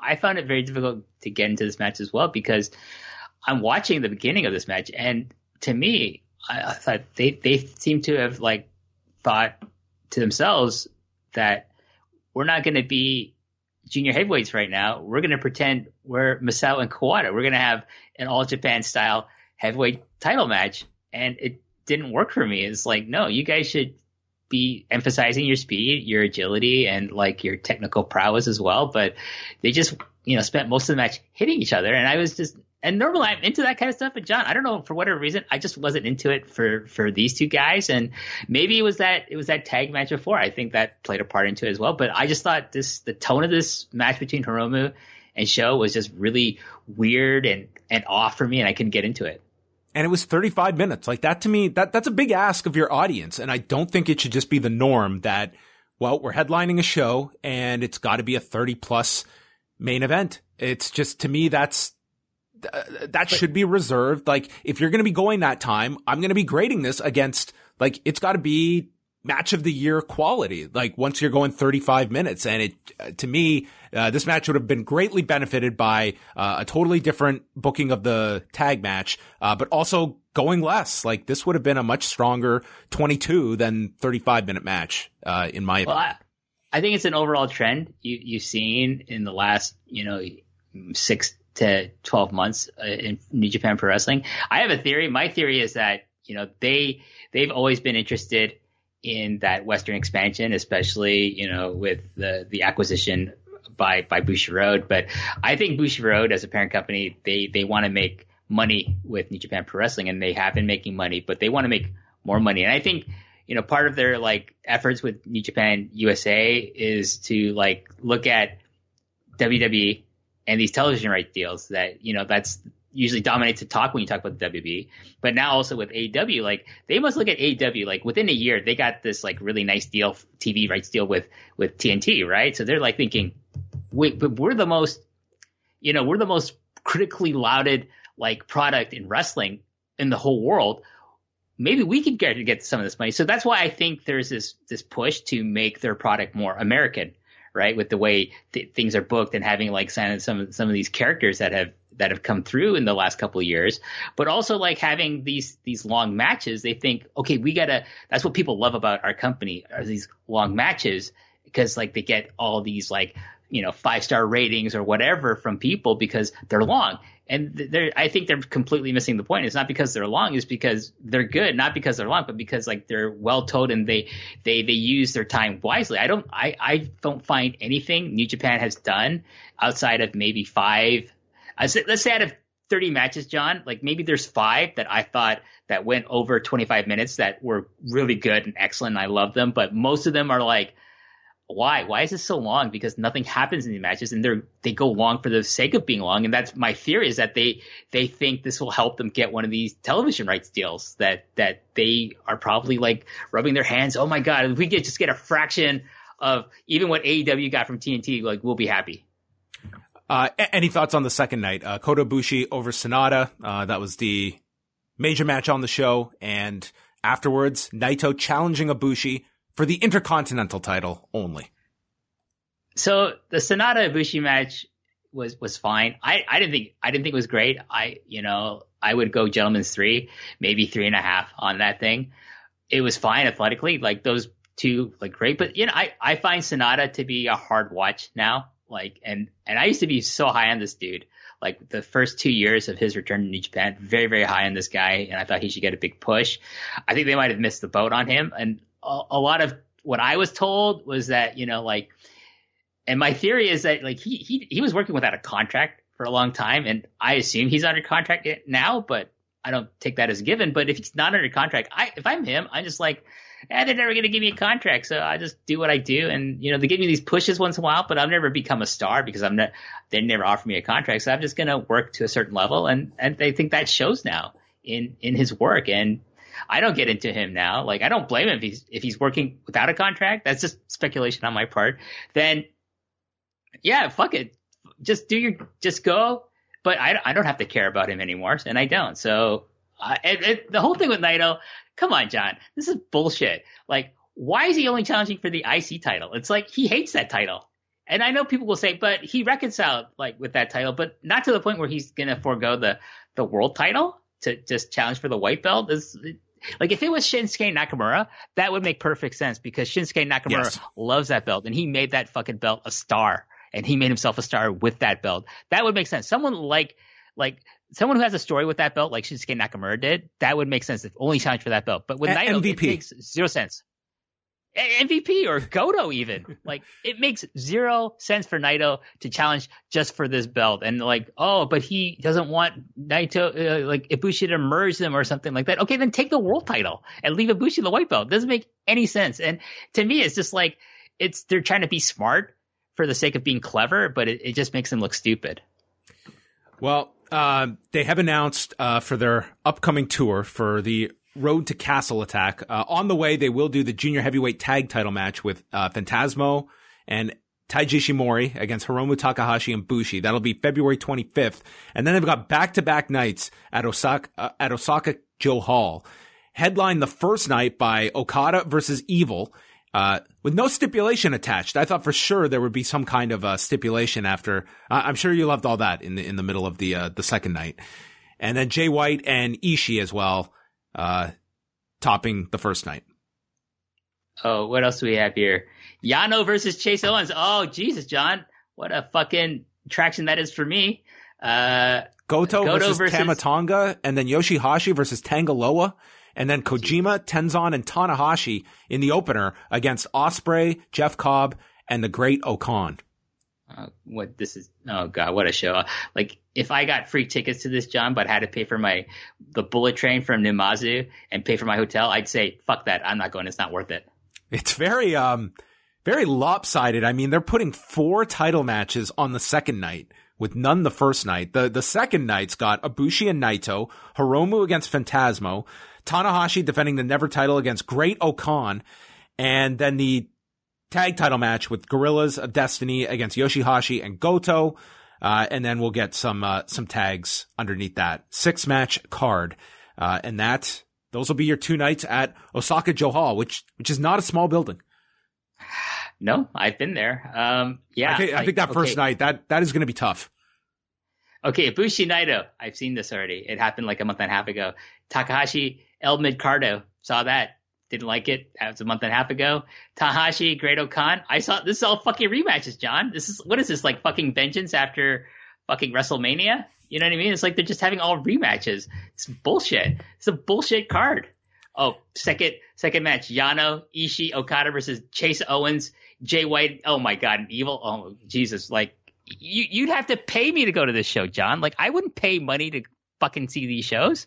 I found it very difficult to get into this match as well because I'm watching the beginning of this match, and to me, I, I thought they they seem to have like thought to themselves that we're not going to be junior heavyweights right now. We're going to pretend we're Misawa and Kawada. We're going to have an all Japan style heavyweight title match, and it didn't work for me. It's like, no, you guys should be emphasizing your speed, your agility, and like your technical prowess as well. But they just, you know, spent most of the match hitting each other, and I was just. And normally I'm into that kind of stuff, but John, I don't know for whatever reason, I just wasn't into it for for these two guys, and maybe it was that it was that tag match before. I think that played a part into it as well. But I just thought this the tone of this match between Hiromu and SHO was just really weird and and off for me, and I couldn't get into it. And it was 35 minutes. Like that to me, that that's a big ask of your audience, and I don't think it should just be the norm that well, we're headlining a show and it's got to be a 30 plus main event. It's just to me that's uh, that should be reserved. Like if you're going to be going that time, I'm going to be grading this against like it's got to be match of the year quality. Like once you're going 35 minutes, and it uh, to me, uh, this match would have been greatly benefited by uh, a totally different booking of the tag match, uh, but also going less. Like this would have been a much stronger 22 than 35 minute match, uh, in my Well, opinion. I, I think it's an overall trend you, you've seen in the last, you know, six to 12 months in New Japan Pro Wrestling. I have a theory. My theory is that, you know, they, they've always been interested in that Western expansion, especially you know with the the acquisition by by Bushiroad. But I think Bushiroad as a parent company, they they want to make money with New Japan Pro Wrestling, and they have been making money, but they want to make more money. And I think you know part of their like efforts with New Japan USA is to like look at WWE and these television rights deals that you know that's usually dominates the talk when you talk about the WB. But now also with AW, like they must look at AW like within a year they got this like really nice deal, TV rights deal with with TNT, right? So they're like thinking, wait, but we're the most, you know, we're the most critically lauded like product in wrestling in the whole world. Maybe we could get get some of this money. So that's why I think there's this this push to make their product more American, right? With the way th- things are booked and having like some some some of these characters that have that have come through in the last couple of years, but also like having these these long matches. They think, okay, we gotta. That's what people love about our company are these long matches because like they get all these like you know five star ratings or whatever from people because they're long. And they're, I think they're completely missing the point. It's not because they're long; it's because they're good, not because they're long, but because like they're well told and they they they use their time wisely. I don't I I don't find anything New Japan has done outside of maybe five Uh, let's say out of 30 matches, John, like maybe there's five that I thought that went over 25 minutes that were really good and excellent. And I love them, but most of them are like, why? Why is this so long? Because nothing happens in these matches, and they're they go long for the sake of being long. And that's my theory is that they they think this will help them get one of these television rights deals that that they are probably like rubbing their hands. Oh my god, if we could just get a fraction of even what AEW got from TNT, like we'll be happy. Uh, any thoughts on the second night? Uh, Kota Ibushi over Sanada. Uh, that was the major match on the show. And afterwards, Naito challenging Ibushi for the Intercontinental title only. So the Sanada Ibushi match was was fine. I, I didn't think I didn't think it was great. I you know I would go gentleman's three, maybe three and a half on that thing. It was fine athletically, like those two like great. But you know I I find Sanada to be a hard watch now. Like and and I used to be so high on this dude. Like the first two years of his return to New Japan, very very high on this guy, and I thought he should get a big push. I think they might have missed the boat on him, and a, a lot of what I was told was that you know like and my theory is that like he he he was working without a contract for a long time, and I assume he's under contract now, but I don't take that as given. But if he's not under contract, I if I'm him, I'm just like, eh, they're never gonna give me a contract, so I just do what I do, and you know they give me these pushes once in a while, but I've never become a star because I'm not they never offer me a contract, so I'm just gonna work to a certain level, and and I think that shows now in in his work and. I don't get into him now. Like I don't blame him if he's if he's working without a contract. That's just speculation on my part. Then yeah, fuck it. Just do your, just go. But I, I don't have to care about him anymore, and I don't. So, uh, and, and the whole thing with Naito, come on, John, this is bullshit. Like, why is he only challenging for the IC title? It's like he hates that title. And I know people will say, but he reconciled like with that title, but not to the point where he's gonna forego the the world title to just challenge for the white belt. Is like if it was Shinsuke Nakamura, that would make perfect sense because Shinsuke Nakamura Yes. loves that belt and he made that fucking belt a star and he made himself a star with that belt. That would make sense. Someone like like someone who has a story with that belt, like Shinsuke Nakamura did, that would make sense if only challenge for that belt. But with A- Naito, it MVP. makes zero sense. A- MVP or Goto even like it makes zero sense for Naito to challenge just for this belt and like oh but he doesn't want Naito uh, like Ibushi to merge them or something like that okay then take the world title and leave Ibushi the white belt doesn't make any sense and to me it's just like it's they're trying to be smart for the sake of being clever but it, it just makes them look stupid Well, uh, they have announced uh, for their upcoming tour for the Road to Castle Attack. Uh, on the way, they will do the junior heavyweight tag title match with uh, Phantasmo and Taiji Ishimori against Hiromu Takahashi and Bushi. That'll be February 25th. And then they've got back-to-back nights at Osaka, uh, at Osaka Joe Hall. Headlined the first night by Okada versus Evil. Uh, with no stipulation attached. I thought for sure there would be some kind of uh, stipulation after. I- I'm sure you loved all that in the in the middle of the uh, the second night, and then Jay White and Ishii as well, uh, topping the first night. oh what else do we have here Yano versus Chase Owens oh Jesus John what a fucking traction that is for me Uh, Goto, Goto versus, versus- Tama Tonga, and then Yoshi-Hashi versus Tangaloa, and then Kojima, Tenzan, and Tanahashi in the opener against Ospreay, Jeff Cobb, and the Great-O-Khan. uh, what this is? Oh god, what a show! Like if I got free tickets to this, John, but had to pay for my the bullet train from Numazu and pay for my hotel, I'd say fuck that. I'm not going. It's not worth it. It's very, um, very lopsided. I mean, they're putting four title matches on the second night with none the first night. The, the second night's got Ibushi and Naito, Hiromu against Phantasmo, Tanahashi defending the Never title against Great-O-Khan, and then the tag title match with Guerrillas of Destiny against Yoshi-Hashi and Goto. Uh, and then we'll get some, uh, some tags underneath that six match card. Uh, and that, those will be your two nights at Osaka-jo Hall, which, which is not a small building. No, I've been there. Um, yeah, I think, I think that first okay. night, that, that is going to be tough. Okay, Ibushi Naito. I've seen this already. It happened like a month and a half ago. Takahashi El Midcardo. Saw that. Didn't like it. That was a month and a half ago. Tahashi, Great-O-Khan. I saw this is all fucking rematches, John. This is what is this like fucking vengeance after fucking WrestleMania? You know what I mean? It's like they're just having all rematches. It's bullshit. It's a bullshit card. Oh, second second match: Yano Ishii Okada versus Chase Owens, Jay White. Oh my god, evil. Oh Jesus, like you you'd have to pay me to go to this show, John. Like I wouldn't pay money to fucking see these shows.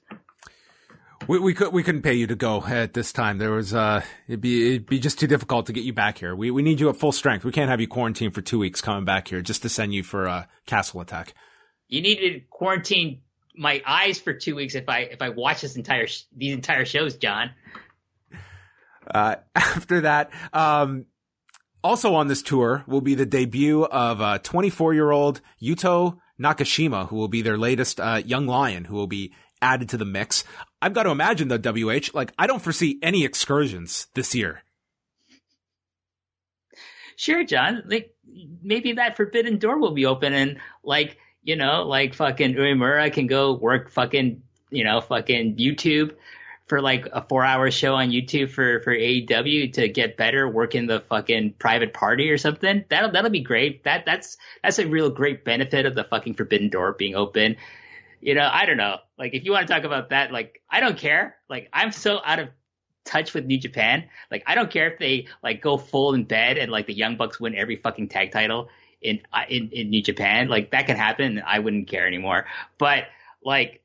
We, we could, we couldn't pay you to go at this time. There was, uh, it'd be, it'd be just too difficult to get you back here. We, we need you at full strength. We can't have you quarantined for two weeks coming back here just to send you for a castle attack. You need to quarantine my eyes for two weeks if I if I watch this entire sh- these entire shows, John. Uh, after that, um, also on this tour will be the debut of a 24 year old Yuto Nakashima, who will be their latest uh, young lion, who will be added to the mix. I've got to imagine the WH, like I don't foresee any excursions this year. Sure, John. Like maybe that forbidden door will be open and like you know like fucking Uemura can go work fucking you know fucking YouTube for like a four hour show on YouTube for for AEW to get better, work in the fucking private party or something. That'll that'll be great. That that's that's a real great benefit of the fucking forbidden door being open. You know, I don't know. Like if you want to talk about that, like I don't care. Like I'm so out of touch with New Japan. Like I don't care if they like go full in bed and like the Young Bucks win every fucking tag title in uh, in in New Japan. Like that can happen. I wouldn't care anymore. But like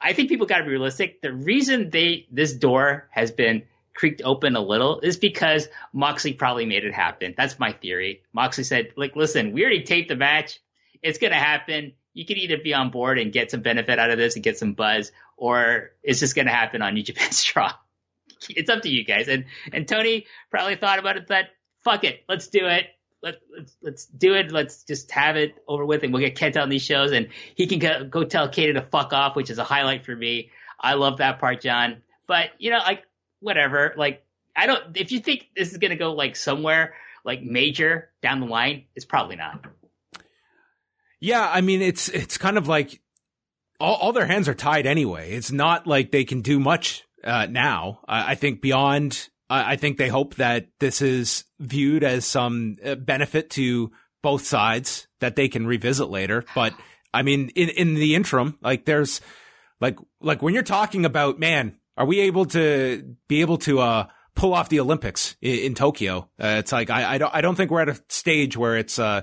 I think people got to be realistic. The reason they this door has been creaked open a little is because Moxley probably made it happen. That's my theory. Moxley said, like, listen, we already taped the match. It's to happen. You can either be on board and get some benefit out of this and get some buzz, or it's just going to happen on New Japan Strong. It's up to you guys. And, and Tony probably thought about it, thought, fuck it, let's do it. Let, let's let's do it. Let's just have it over with, and we'll get Kent on these shows, and he can go, go tell Kato to fuck off, which is a highlight for me. I love that part, John. But you know, like whatever. Like I don't. If you think this is gonna go like somewhere like major down the line, it's probably not. Yeah, I mean it's it's kind of like all, all their hands are tied anyway. It's not like they can do much uh, now. I, I think beyond. I I think they hope that this is viewed as some uh, benefit to both sides that they can revisit later. But I mean, in in the interim, like there's like like when you're talking about man, are we able to be able to uh pull off the Olympics in, in Tokyo? Uh, it's like I I don't I don't think we're at a stage where it's uh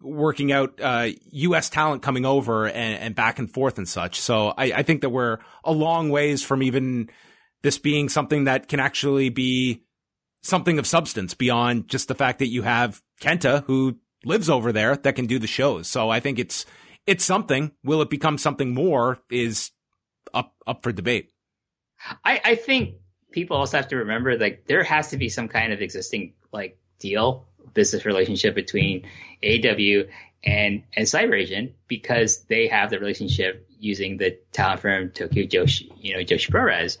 working out uh, U.S. talent coming over and, and back and forth and such. So I, I think that we're a long ways from even this being something that can actually be something of substance beyond just the fact that you have Kenta who lives over there that can do the shows. So I think it's it's something. Will it become something more? Is up up for debate. I, I think people also have to remember like there has to be some kind of existing like deal business relationship between AW and and Cyber Agent because they have the relationship using the talent firm Tokyo Joshi you know Joshi Pro-Res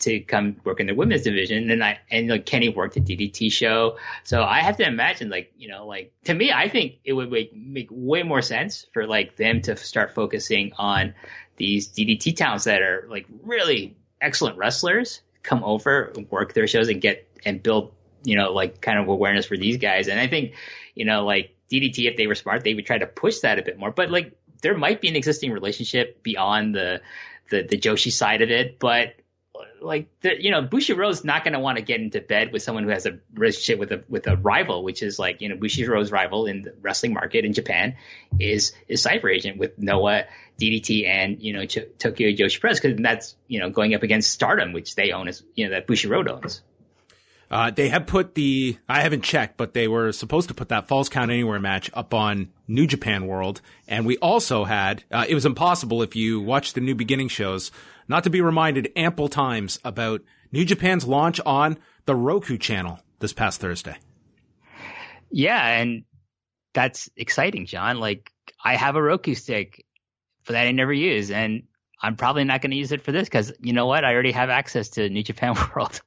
to come work in the women's division. And I and like Kenny worked at DDT show. So I have to imagine like you know like to me I think it would make, make way more sense for like them to start focusing on these DDT talents that are like really excellent wrestlers come over work their shows and get and build you know like kind of awareness for these guys. And I think you know like DDT if they were smart they would try to push that a bit more. But like there might be an existing relationship beyond the the, the Joshi side of it, but like you know Bushiroad's not going to want to get into bed with someone who has a relationship with a with a rival, which is like you know Bushiroad's rival in the wrestling market in Japan is is Cyber Agent with Noah, DDT, and you know Ch- Tokyo Joshi Press because that's you know going up against Stardom, which they own as you know that Bushiroad owns. Uh, they have put the, I haven't checked, but they were supposed to put that Falls Count Anywhere match up on New Japan World. And we also had, uh, it was impossible if you watch the New Beginning shows, not to be reminded ample times about New Japan's launch on the Roku channel this past Thursday. Yeah, and that's exciting, John. Like I have a Roku stick for that I never use, and I'm probably not going to use it for this because you know what? I already have access to New Japan World.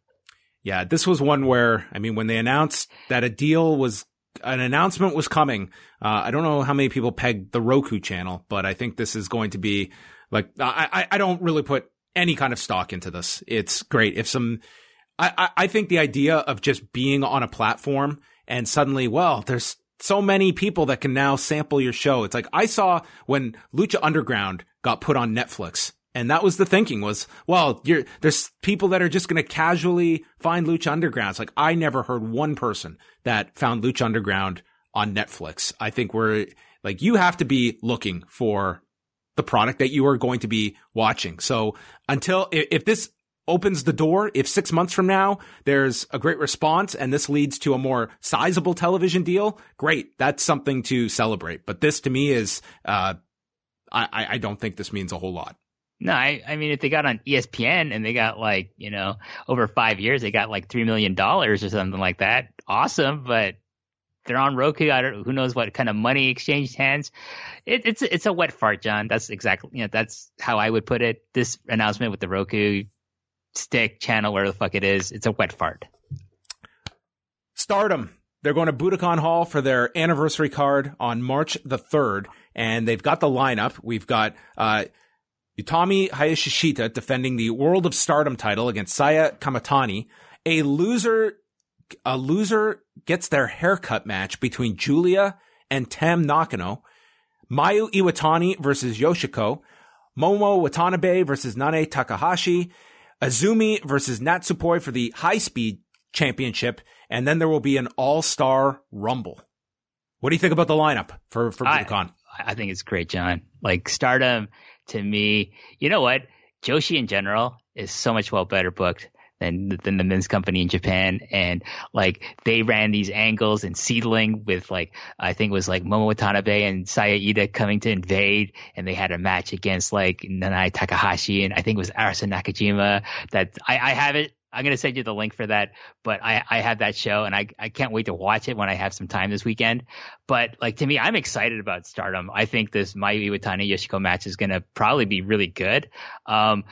Yeah, this was one where, I mean, when they announced that a deal was, an announcement was coming, uh, I don't know how many people pegged the Roku channel, but I think this is going to be like, I, I, don't really put any kind of stock into this. It's great. If some, I, I think the idea of just being on a platform and suddenly, well, there's so many people that can now sample your show. It's like I saw when Lucha Underground got put on Netflix. And that was the thinking was, well, there's people that are just going to casually find Lucha Underground. It's like, I never heard one person that found Lucha Underground on Netflix. I think we're like, you have to be looking for the product that you are going to be watching. So until, if, if this opens the door, if six months from now there's a great response and this leads to a more sizable television deal, great. That's something to celebrate. But this to me is, uh, I, I don't think this means a whole lot. No, I, I mean, if they got on ESPN and they got like, you know, over five years, they got like $3 million or something like that. Awesome. But they're on Roku. I don't, who knows what kind of money exchanged hands. It, it's, it's a wet fart, John. That's exactly, you know, that's how I would put it. This announcement with the Roku stick channel, where the fuck it is, it's a wet fart. Stardom. They're going to Budokan Hall for their anniversary card on March the 3rd, and they've got the lineup. We've got, uh, Utami Hayashishita defending the World of Stardom title against Saya Kamitani. A loser, a loser gets their haircut match between Julia and Tam Nakano. Mayu Iwatani versus Yoshiko. Momo Watanabe versus Nanae Takahashi. Azumi versus Natsupoi for the high speed championship. And then there will be an all star rumble. What do you think about the lineup for, for I- Budokan? I think it's great, John. Like Stardom to me, you know what? Joshi in general is so much well better booked than than the men's company in Japan. And like they ran these angles and Seadlinnng with like I think it was like Momo Watanabe and Saya Iida coming to invade, and they had a match against like Nanae Takahashi and I think it was Arisa Nakajima. That I, I have it. I'm gonna send you the link for that, but I, I have that show and I, I can't wait to watch it when I have some time this weekend. But like to me, I'm excited about Stardom. I think this Mayu Iwatani Yoshiko match is gonna probably be really good. Um,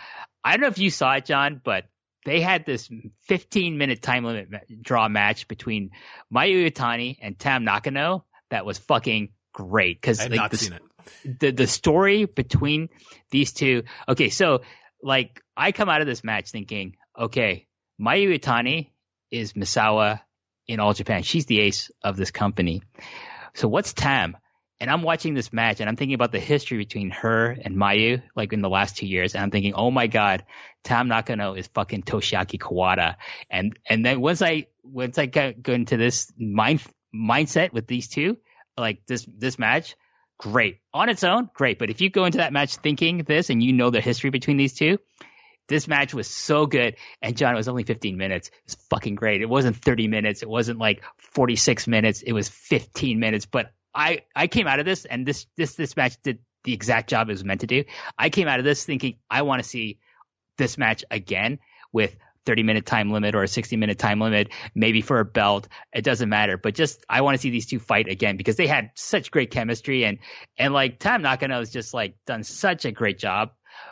I don't know if you saw it, John, but they had this 15 minute time limit draw match between Mayu Iwatani and Tam Nakano that was fucking great because like, not the, seen it. the the story between these two. Okay, so like I come out of this match thinking, okay, Mayu Iwatani is Misawa in all Japan. She's the ace of this company. So what's Tam? And I'm watching this match and I'm thinking about the history between her and Mayu, like in the last two years. And I'm thinking, oh my God, Tam Nakano is fucking Toshiaki Kawada. And, and then once I, once I got, go into this mind, mindset with these two, like this, this match, great. On its own, great. But if you go into that match thinking this and you know the history between these two, this match was so good. And John, it was only 15 minutes. It was fucking great. It wasn't 30 minutes. It wasn't like 46 minutes. It was 15 minutes. But I, I came out of this and this, this, this match did the exact job it was meant to do. I came out of this thinking I want to see this match again with 30 minute time limit or a 60 minute time limit, maybe for a belt. It doesn't matter, but just I want to see these two fight again because they had such great chemistry and and like Tam Nakano has just like done such a great job,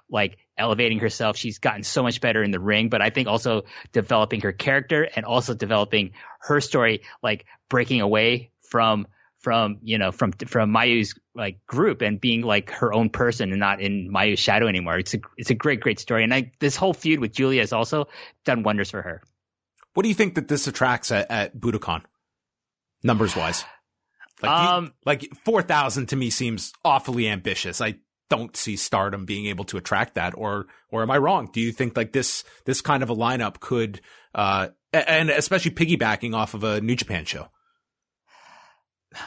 like elevating herself. She's gotten so much better in the ring, but I think also developing her character and also developing her story, like breaking away from from you know from from Mayu's like group and being like her own person and not in Mayu's shadow anymore. It's a it's a great great story, and I, this whole feud with Julia has also done wonders for her. What do you think that this attracts at, at Budokan? Numbers wise. Like, you- Um, like 4,000 to me seems awfully ambitious. I don't see Stardom being able to attract that, or or am I wrong? Do you think like this this kind of a lineup could, uh, and especially piggybacking off of a New Japan show?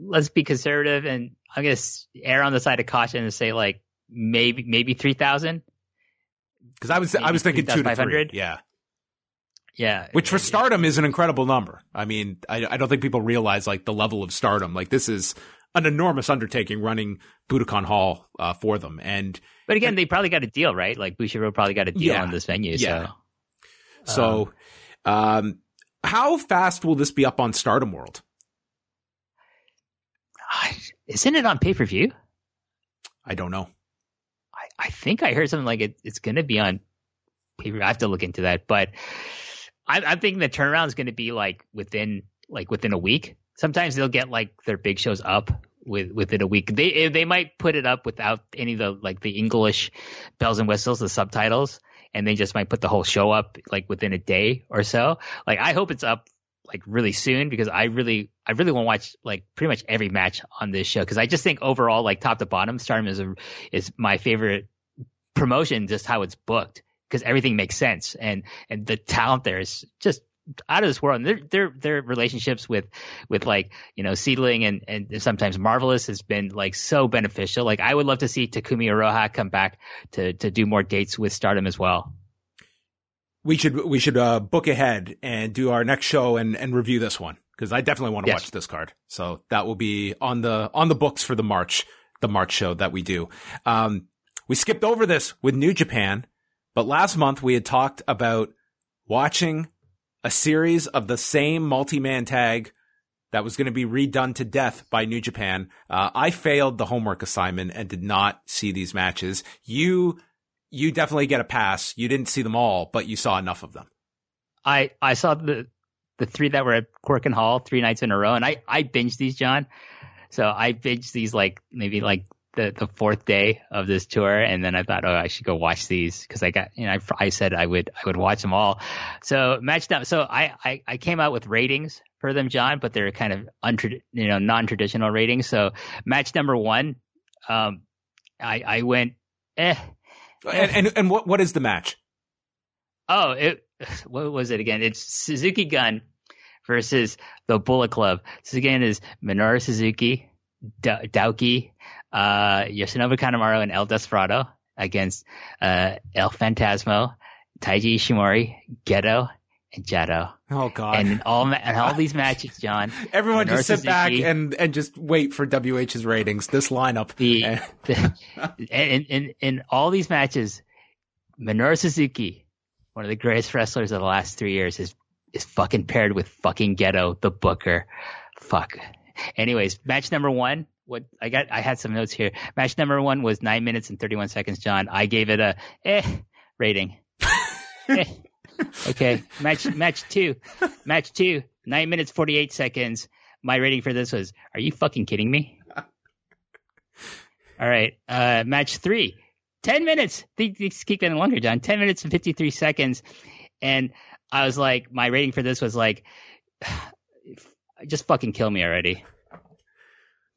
let's be conservative and I'm gonna err on the side of caution and say like maybe maybe three thousand. Because I was I was thinking two to three. Yeah, Yeah, which for Stardom is an incredible number. I mean, I, I don't think people realize like the level of Stardom. Like this is an enormous undertaking running Budokan Hall uh, for them, and But again, they probably got a deal, right? Like Bushiroad probably got a deal Yeah. on this venue. Yeah. So so um, how fast will this be up on Stardom World? Isn't it on pay per view? I don't know. I, I think I heard something like it, it's going to be on pay per view. I have to look into that, but I'm, I'm thinking the turnaround is going to be like within like within a week. Sometimes they'll get like their big shows up with within a week. They eh, they might put it up without any of the like the English bells and whistles, the subtitles, and they just might put the whole show up like within a day or so. Like I hope it's up like really soon because I really I really want to watch like pretty much every match on this show because I just think overall like top to bottom Stardom is a, is my favorite promotion just how it's booked because everything makes sense and and the talent there is just out of this world and their their their relationships with with like you know Seadlinnng and and sometimes marvelous has been like so beneficial like i would love to see Takumi Iroha come back to to do more dates with stardom as well We should we should uh, book ahead and do our next show and and review this one because I definitely want to Yes. watch this card. So that will be on the on the books for the March the March show that we do. Um, we skipped over this with New Japan, but last month we had talked about watching a series of the same multi man tag that was going to be redone to death by New Japan. Uh, I failed the homework assignment and did not see these matches. You you definitely get a pass. You didn't see them all, but you saw enough of them. i i saw the the three that were at Korakuen Hall three nights in a row, and I I binged these, John. So I binged these like maybe like the the fourth day of this tour, and then I thought, oh, I should go watch these because I got you know I, I said I would I would watch them all. So matched up. So I I, I came out with ratings for them, John, but they're kind of untra- you know non traditional ratings. So match number one, um, I I went eh. And and, and what what is the match? Oh, it what was it again? It's Suzuki Gun versus the Bullet Club. This again is Minoru Suzuki, D- uh, Yoshinobu Kanemaru, and El Desperado against uh, El Fantasmo, Taiji Ishimori, Gedo, and Jado. Oh God! And all ma- and all these matches, John, Everyone just sit back and and just wait for WH's ratings. This lineup. the, the in, in in all these matches, Minoru Suzuki, one of the greatest wrestlers of the last three years, is is fucking paired with fucking Gedo, the Booker. Fuck. Anyways, match number one. What I got, I had some notes here. Match number one was nine minutes and thirty one seconds. John, I gave it a eh rating. Eh. Okay, match match two, match two, nine minutes forty eight seconds. My rating for this was, are you fucking kidding me? All right. Uh, match three. 10 minutes. They keep getting longer, John. 10 minutes and 53 seconds. And I was like, my rating for this was like, just fucking kill me already.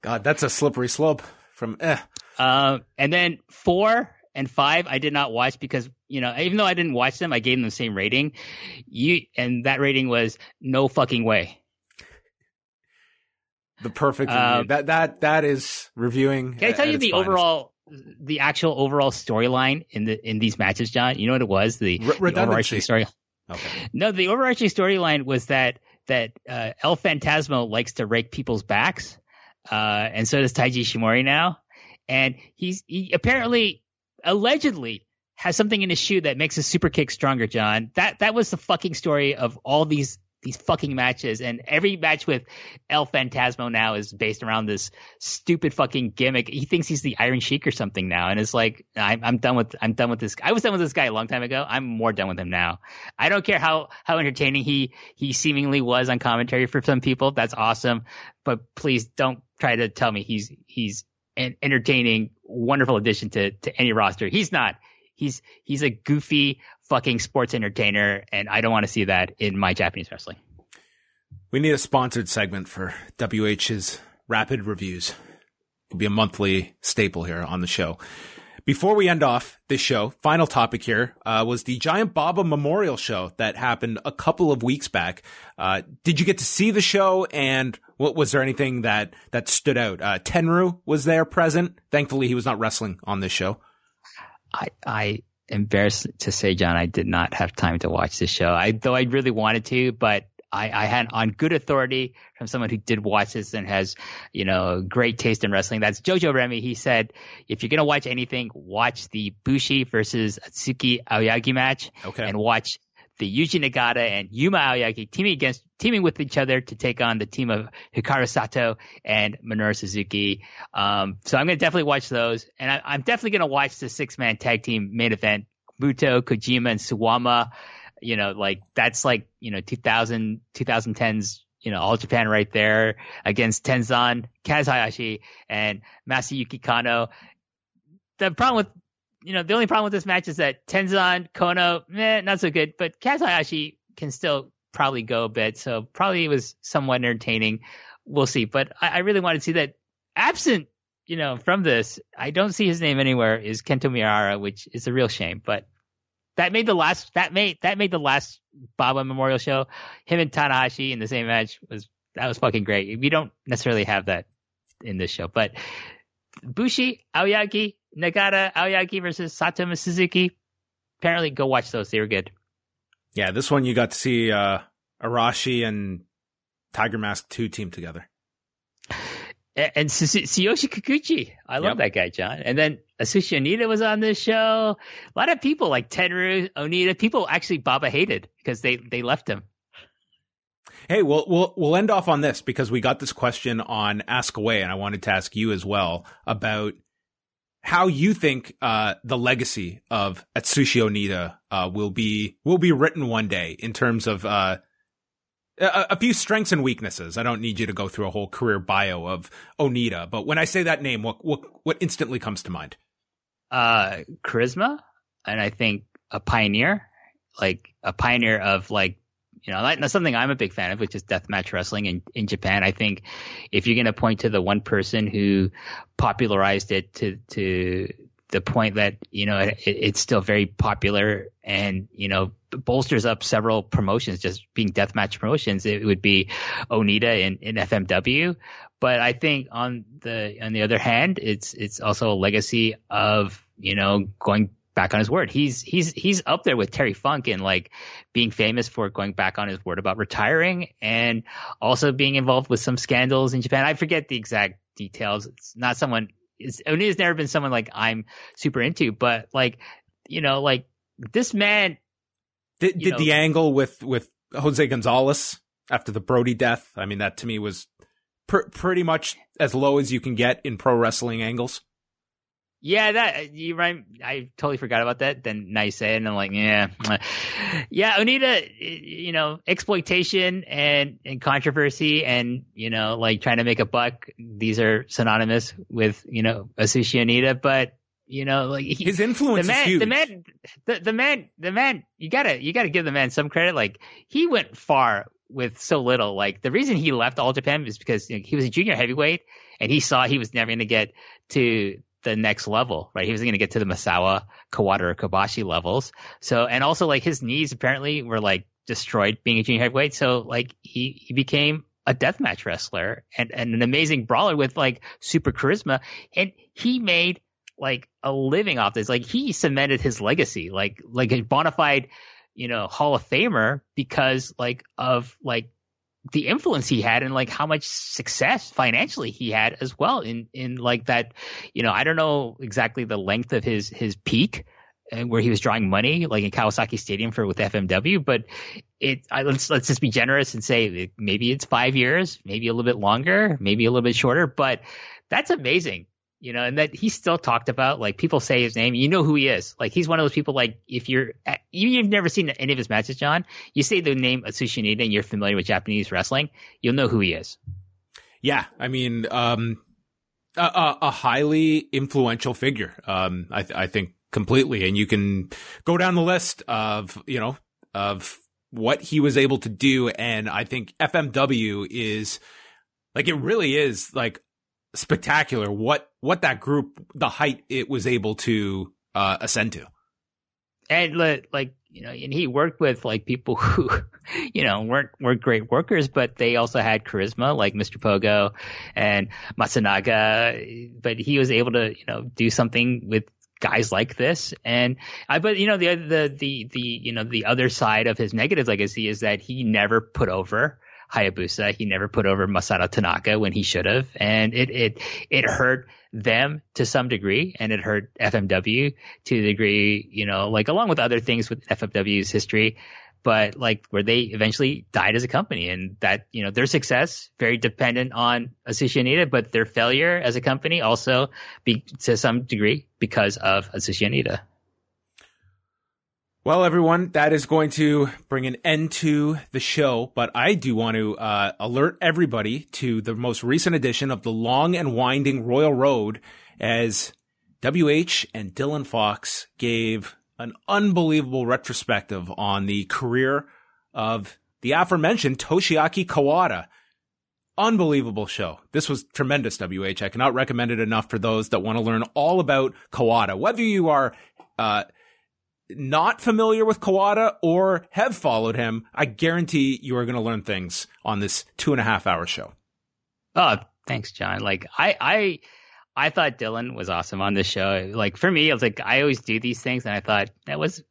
God, that's a slippery slope. From eh. Um, and then four and five, I did not watch because, you know, even though I didn't watch them, I gave them the same rating. You, and that rating was no fucking way. the perfect Um. That that that is reviewing. Can I tell you the finest. overall, the actual overall storyline in the, in these matches, John? You know what it was? The, Re- the overarching story. Okay. No, the overarching storyline was that that uh, El Fantasmo likes to rake people's backs, uh, and so does Taiji Ishimori now. And he's he apparently, allegedly, has something in his shoe that makes his super kick stronger. John, that that was the fucking story of all these these fucking matches, and every match with El Fantasmo now is based around this stupid fucking gimmick. He thinks he's the Iron Sheik or something now, and it's like I'm, I'm done with I'm done with this. I was done with this guy a long time ago. I'm more done with him now. I don't care how how entertaining he he seemingly was on commentary for some people. That's awesome, but please don't try to tell me he's he's an entertaining, wonderful addition to to any roster. He's not. He's he's a goofy fucking sports entertainer, and I don't want to see that in my Japanese wrestling. We need a sponsored segment for WH's rapid reviews. It'll be a monthly staple here on the show. Before we end off this show, final topic here uh, was the Giant Baba Memorial Show that happened a couple of weeks back. Uh, did you get to see the show? And what was there anything that that stood out? Uh, Tenryu was there present. Thankfully, he was not wrestling on this show. I, I embarrassed to say, John, I did not have time to watch this show. I though I really wanted to, but I, I had on good authority from someone who did watch this and has, you know, great taste in wrestling. That's Jojo Remy. He said, if you're gonna watch anything, watch the Bushi versus Atsuki Aoyagi match, Okay. and watch the Yuji Nagata and Yuma Aoyagi teaming against teaming with each other to take on the team of Hikaru Sato and Minoru Suzuki. Um, so I'm gonna definitely watch those, and I, I'm definitely gonna watch the six man tag team main event: Muto, Kojima, and Suwama. You know, like that's like you know 2000 2010s. You know, All Japan right there against Tenzan, Kaz Hayashi, and Masayuki Kono. The problem with you know, the only problem with this match is that Tenzan, Kono, eh, not so good, but Kaz Hayashi can still probably go a bit. So probably it was somewhat entertaining. We'll see. But I, I really want to see that absent, you know, from this, I don't see his name anywhere is Kento Miyahara, which is a real shame. But that made the last, that made, that made the last Baba Memorial show. Him and Tanahashi in the same match was, that was fucking great. We don't necessarily have that in this show, but Bushi, Aoyagi, Nagata, Aoyagi versus Sato Suzuki. Apparently, go watch those. They were good. Yeah, this one you got to see uh, Arashi and Tiger Mask 2 team together. And Susu- Tsuyoshi Kikuchi. I love Yep. that guy, John. And then Atsushi Onita was on this show. A lot of people like Tenryu, Onita, people actually Baba hated because they, they left him. Hey, we'll we'll we'll end off on this because we got this question on Ask Away, and I wanted to ask you as well about how you think uh, the legacy of Atsushi Onita uh, will be will be written one day in terms of uh, a, a few strengths and weaknesses. I don't need you to go through a whole career bio of Onita, but when I say that name, what what what instantly comes to mind? Uh, charisma. And I think a pioneer, like a pioneer of like, you know, that's something I'm a big fan of, which is deathmatch wrestling in, in Japan. I think if you're going to point to the one person who popularized it to, to the point that, you know, it, it's still very popular and, you know, bolsters up several promotions, just being deathmatch promotions, it would be Onita in, in FMW. But I think on the, on the other hand, it's, it's also a legacy of, you know, going back on his word. He's he's he's up there with Terry Funk and like being famous for going back on his word about retiring and also being involved with some scandals in Japan. I forget the exact details. It's not someone it's Onita's never been someone like I'm super into, but like you know, like this man Did, did know- the angle with with Jose Gonzalez after the Brody death? I mean, that to me was pr- pretty much as low as you can get in pro wrestling angles. Yeah, that uh, you right. I totally forgot about that. Then now you say it, and I'm like, yeah, yeah. Onita, you know, exploitation and and controversy, and you know, like trying to make a buck. These are synonymous with you know Atsushi Onita, but you know, like he, His influence the man, is huge. the man, the, the man, the man. You gotta, you gotta give the man some credit. Like he went far with so little. Like the reason he left All Japan is because you know, he was a junior heavyweight, and he saw he was never going to get to the next level, right? He wasn't going to get to the Misawa, Kawada, or Kobashi levels. So, and also like his knees apparently were like destroyed being a junior heavyweight. So like he, he became a deathmatch wrestler and, and an amazing brawler with like super charisma. And he made like a living off this. Like he cemented his legacy, like, like a bona fide, you know, Hall of Famer because like of like the influence he had and like how much success financially he had as well in in like that you know i don't know exactly the length of his his peak and where he was drawing money like in kawasaki stadium for with fmw but it I, let's let's just be generous and say maybe it's five years maybe a little bit longer maybe a little bit shorter but that's amazing you know, and that he still talked about like people say his name, you know who he is. Like he's one of those people like if you're if you've never seen any of his matches, John, you say the name Atsushi and you're familiar with Japanese wrestling, you'll know who he is. Yeah, I mean, um, a, a, highly influential figure. Um, I, I think completely, and you can go down the list of you know of what he was able to do. And I think FMW is like, it really is like spectacular what, what that group, the height it was able to uh, ascend to. and like you know, and he worked with like people who, you know, weren't weren't great workers, but they also had charisma, like Mr. Pogo and Matsunaga. But he was able to, you know, do something with guys like this. And I, but you know, the the the the you know the other side of his negative legacy is that he never put over. Hayabusa. He never put over Masato Tanaka when he should have, and it it it hurt them to some degree, and it hurt FMW to the degree, you know, like along with other things with FMW's history, but like where they eventually died as a company, and that you know their success very dependent on Atsushi Onita, but their failure as a company also be to some degree because of Atsushi Onita. Well, everyone, that is going to bring an end to the show, but I do want to uh, alert everybody to the most recent edition of the long and winding Royal Road as WH and Dylan Fox gave an unbelievable retrospective on the career of the aforementioned Toshiaki Kawada. Unbelievable show. This was tremendous, WH. I cannot recommend it enough for those that want to learn all about Kawada. Whether you are uh, not familiar with Kawada or have followed him, I guarantee you are going to learn things on this two and a half hour show. Oh, thanks, John. Like I, I, I thought Dylan was awesome on this show. Like for me, I was like, I always do these things, and I thought that was,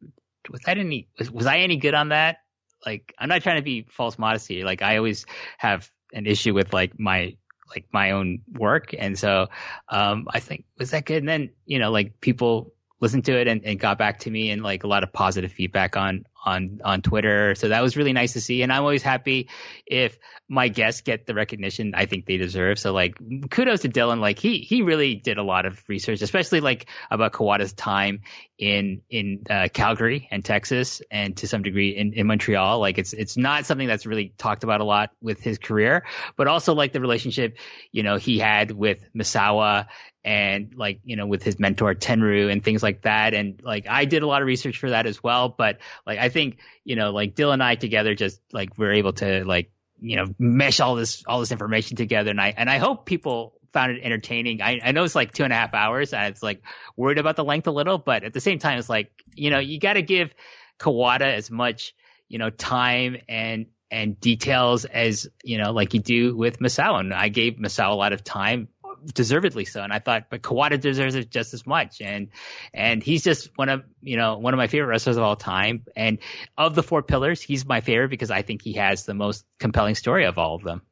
was that any, was, was I any good on that? Like, I'm not trying to be false modesty. Like, I always have an issue with like my, like my own work, and so, um, I think was that good? And then you know, like people listened to it and, and got back to me and like a lot of positive feedback on on on Twitter. So that was really nice to see. And I'm always happy if my guests get the recognition I think they deserve. So like kudos to Dylan. Like he he really did a lot of research, especially like about Kawada's time in in uh, Calgary and Texas, and to some degree in, in Montreal. Like it's it's not something that's really talked about a lot with his career, but also like the relationship you know he had with Misawa and like you know with his mentor Tenryu and things like that. And like I did a lot of research for that as well. But like I think you know like Dylan and I together just like we're able to like you know mesh all this all this information together. And I and I hope people found it entertaining. I, I know it's like two and a half hours, and it's like worried about the length a little, but at the same time, it's like you know you got to give Kawada as much you know time and and details as you know like you do with Masao. And I gave Masao a lot of time deservedly so. And I thought, but Kawada deserves it just as much. And and he's just one of you know one of my favorite wrestlers of all time. And of the four pillars, he's my favorite because I think he has the most compelling story of all of them.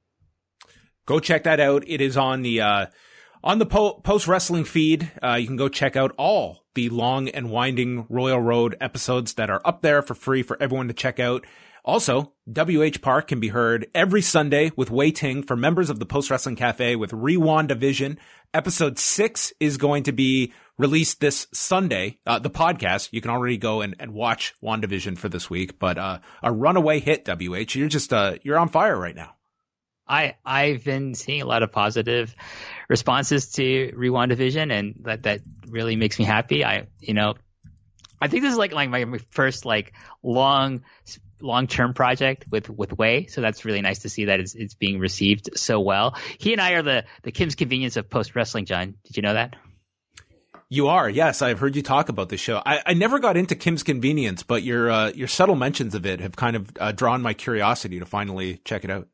Go check that out. It is on the uh, on the po- post wrestling feed. Uh, you can go check out all the long and winding Royal Road episodes that are up there for free for everyone to check out. Also, WH Park can be heard every Sunday with Wai Ting for members of the Post Wrestling Cafe with Rewind Division. Episode six is going to be released this Sunday. Uh, the podcast, you can already go and, and watch WandaVision for this week, but, uh, a runaway hit, WH. You're just, uh, you're on fire right now. I I've been seeing a lot of positive responses to Rewind Division, and that that really makes me happy. I you know, I think this is like like my first like long long term project with with Way, so that's really nice to see that it's it's being received so well. He and I are the the Kim's convenience of post wrestling. John, did you know that? You are, yes. I've heard you talk about this show. I, I never got into Kim's Convenience, but your uh, your subtle mentions of it have kind of uh, drawn my curiosity to finally check it out.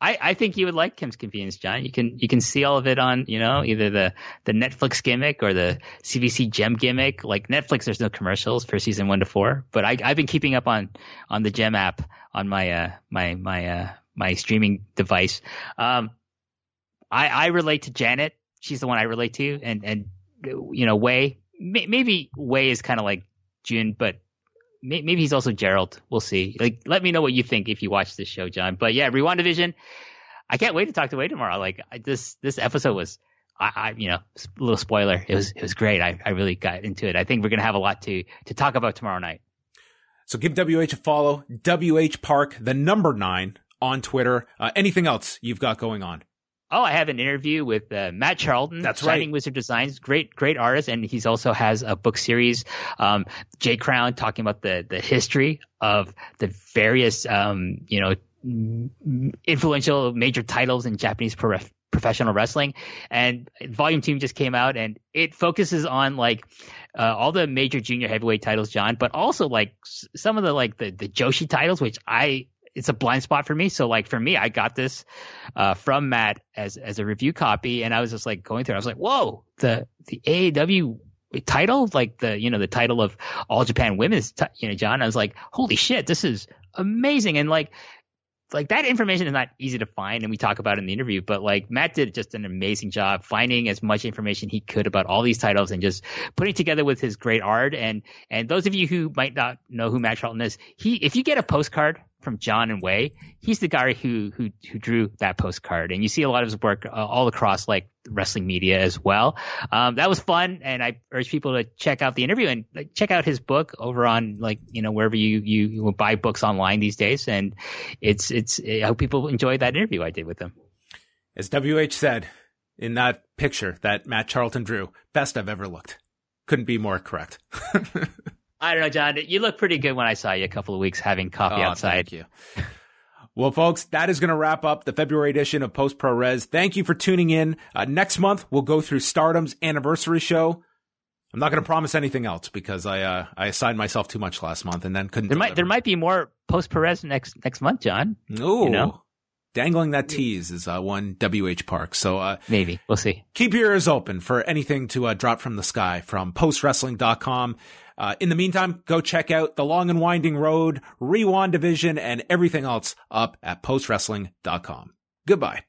I, I think you would like Kim's Convenience, John. You can you can see all of it on you know either the the Netflix gimmick or the CBC Gem gimmick. Like Netflix, there's no commercials for season one to four, but I I've been keeping up on on the Gem app on my uh my my uh my streaming device. Um, I I relate to Janet. She's the one I relate to, and and you know Way maybe Way is kind of like June, but maybe he's also Gerald. We'll see. Like, let me know what you think if you watch this show, John. But yeah, Rewind Division. I can't wait to talk to Wade tomorrow. Like I, this, this episode was, I, I, you know, a little spoiler. It was, it was great. I, I really got into it. I think we're gonna have a lot to to talk about tomorrow night. So give WH a follow. WH Park, the number nine on Twitter. Uh, anything else you've got going on? Oh, I have an interview with uh, Matt Charlton. That's Shining right. Wizard Designs, great, great artist, and he's also has a book series. Um, Jay Crown talking about the the history of the various, um, you know, influential major titles in Japanese pro- professional wrestling. And Volume Two just came out, and it focuses on like uh, all the major junior heavyweight titles, John, but also like s- some of the like the the Joshi titles, which I it's a blind spot for me. So like for me, I got this uh, from Matt as as a review copy, and I was just like going through. it. I was like, whoa, the the AJW title, like the you know the title of All Japan Women's, ti- you know, John. I was like, holy shit, this is amazing, and like. Like that information is not easy to find, and we talk about in the interview. But like Matt did just an amazing job finding as much information he could about all these titles and just putting together with his great art. And and those of you who might not know who Matt Charlton is, he if you get a postcard from John and Way, he's the guy who who who drew that postcard, and you see a lot of his work uh, all across like wrestling media as well. Um, that was fun, and I urge people to check out the interview and like, check out his book over on like you know wherever you you, you buy books online these days. And it's it's I hope people enjoy that interview I did with him. As WH said in that picture that Matt Charlton drew, best I've ever looked. Couldn't be more correct. I don't know, John. You look pretty good when I saw you a couple of weeks having coffee Oh, outside. Thank you. Well, folks, that is going to wrap up the February edition of Post Pro Res. Thank you for tuning in. Uh, next month, we'll go through Stardom's anniversary show. I'm not going to promise anything else because I uh, I assigned myself too much last month and then couldn't. There might there might be more post Perez next next month, John. Ooh, you know? dangling that tease is uh, one WH Park. So uh, Maybe we'll see. keep your ears open for anything to uh, drop from the sky from postwrestling.com. Uh, in the meantime, go check out the long and winding road, Rewind Division, and everything else up at postwrestling.com. Goodbye.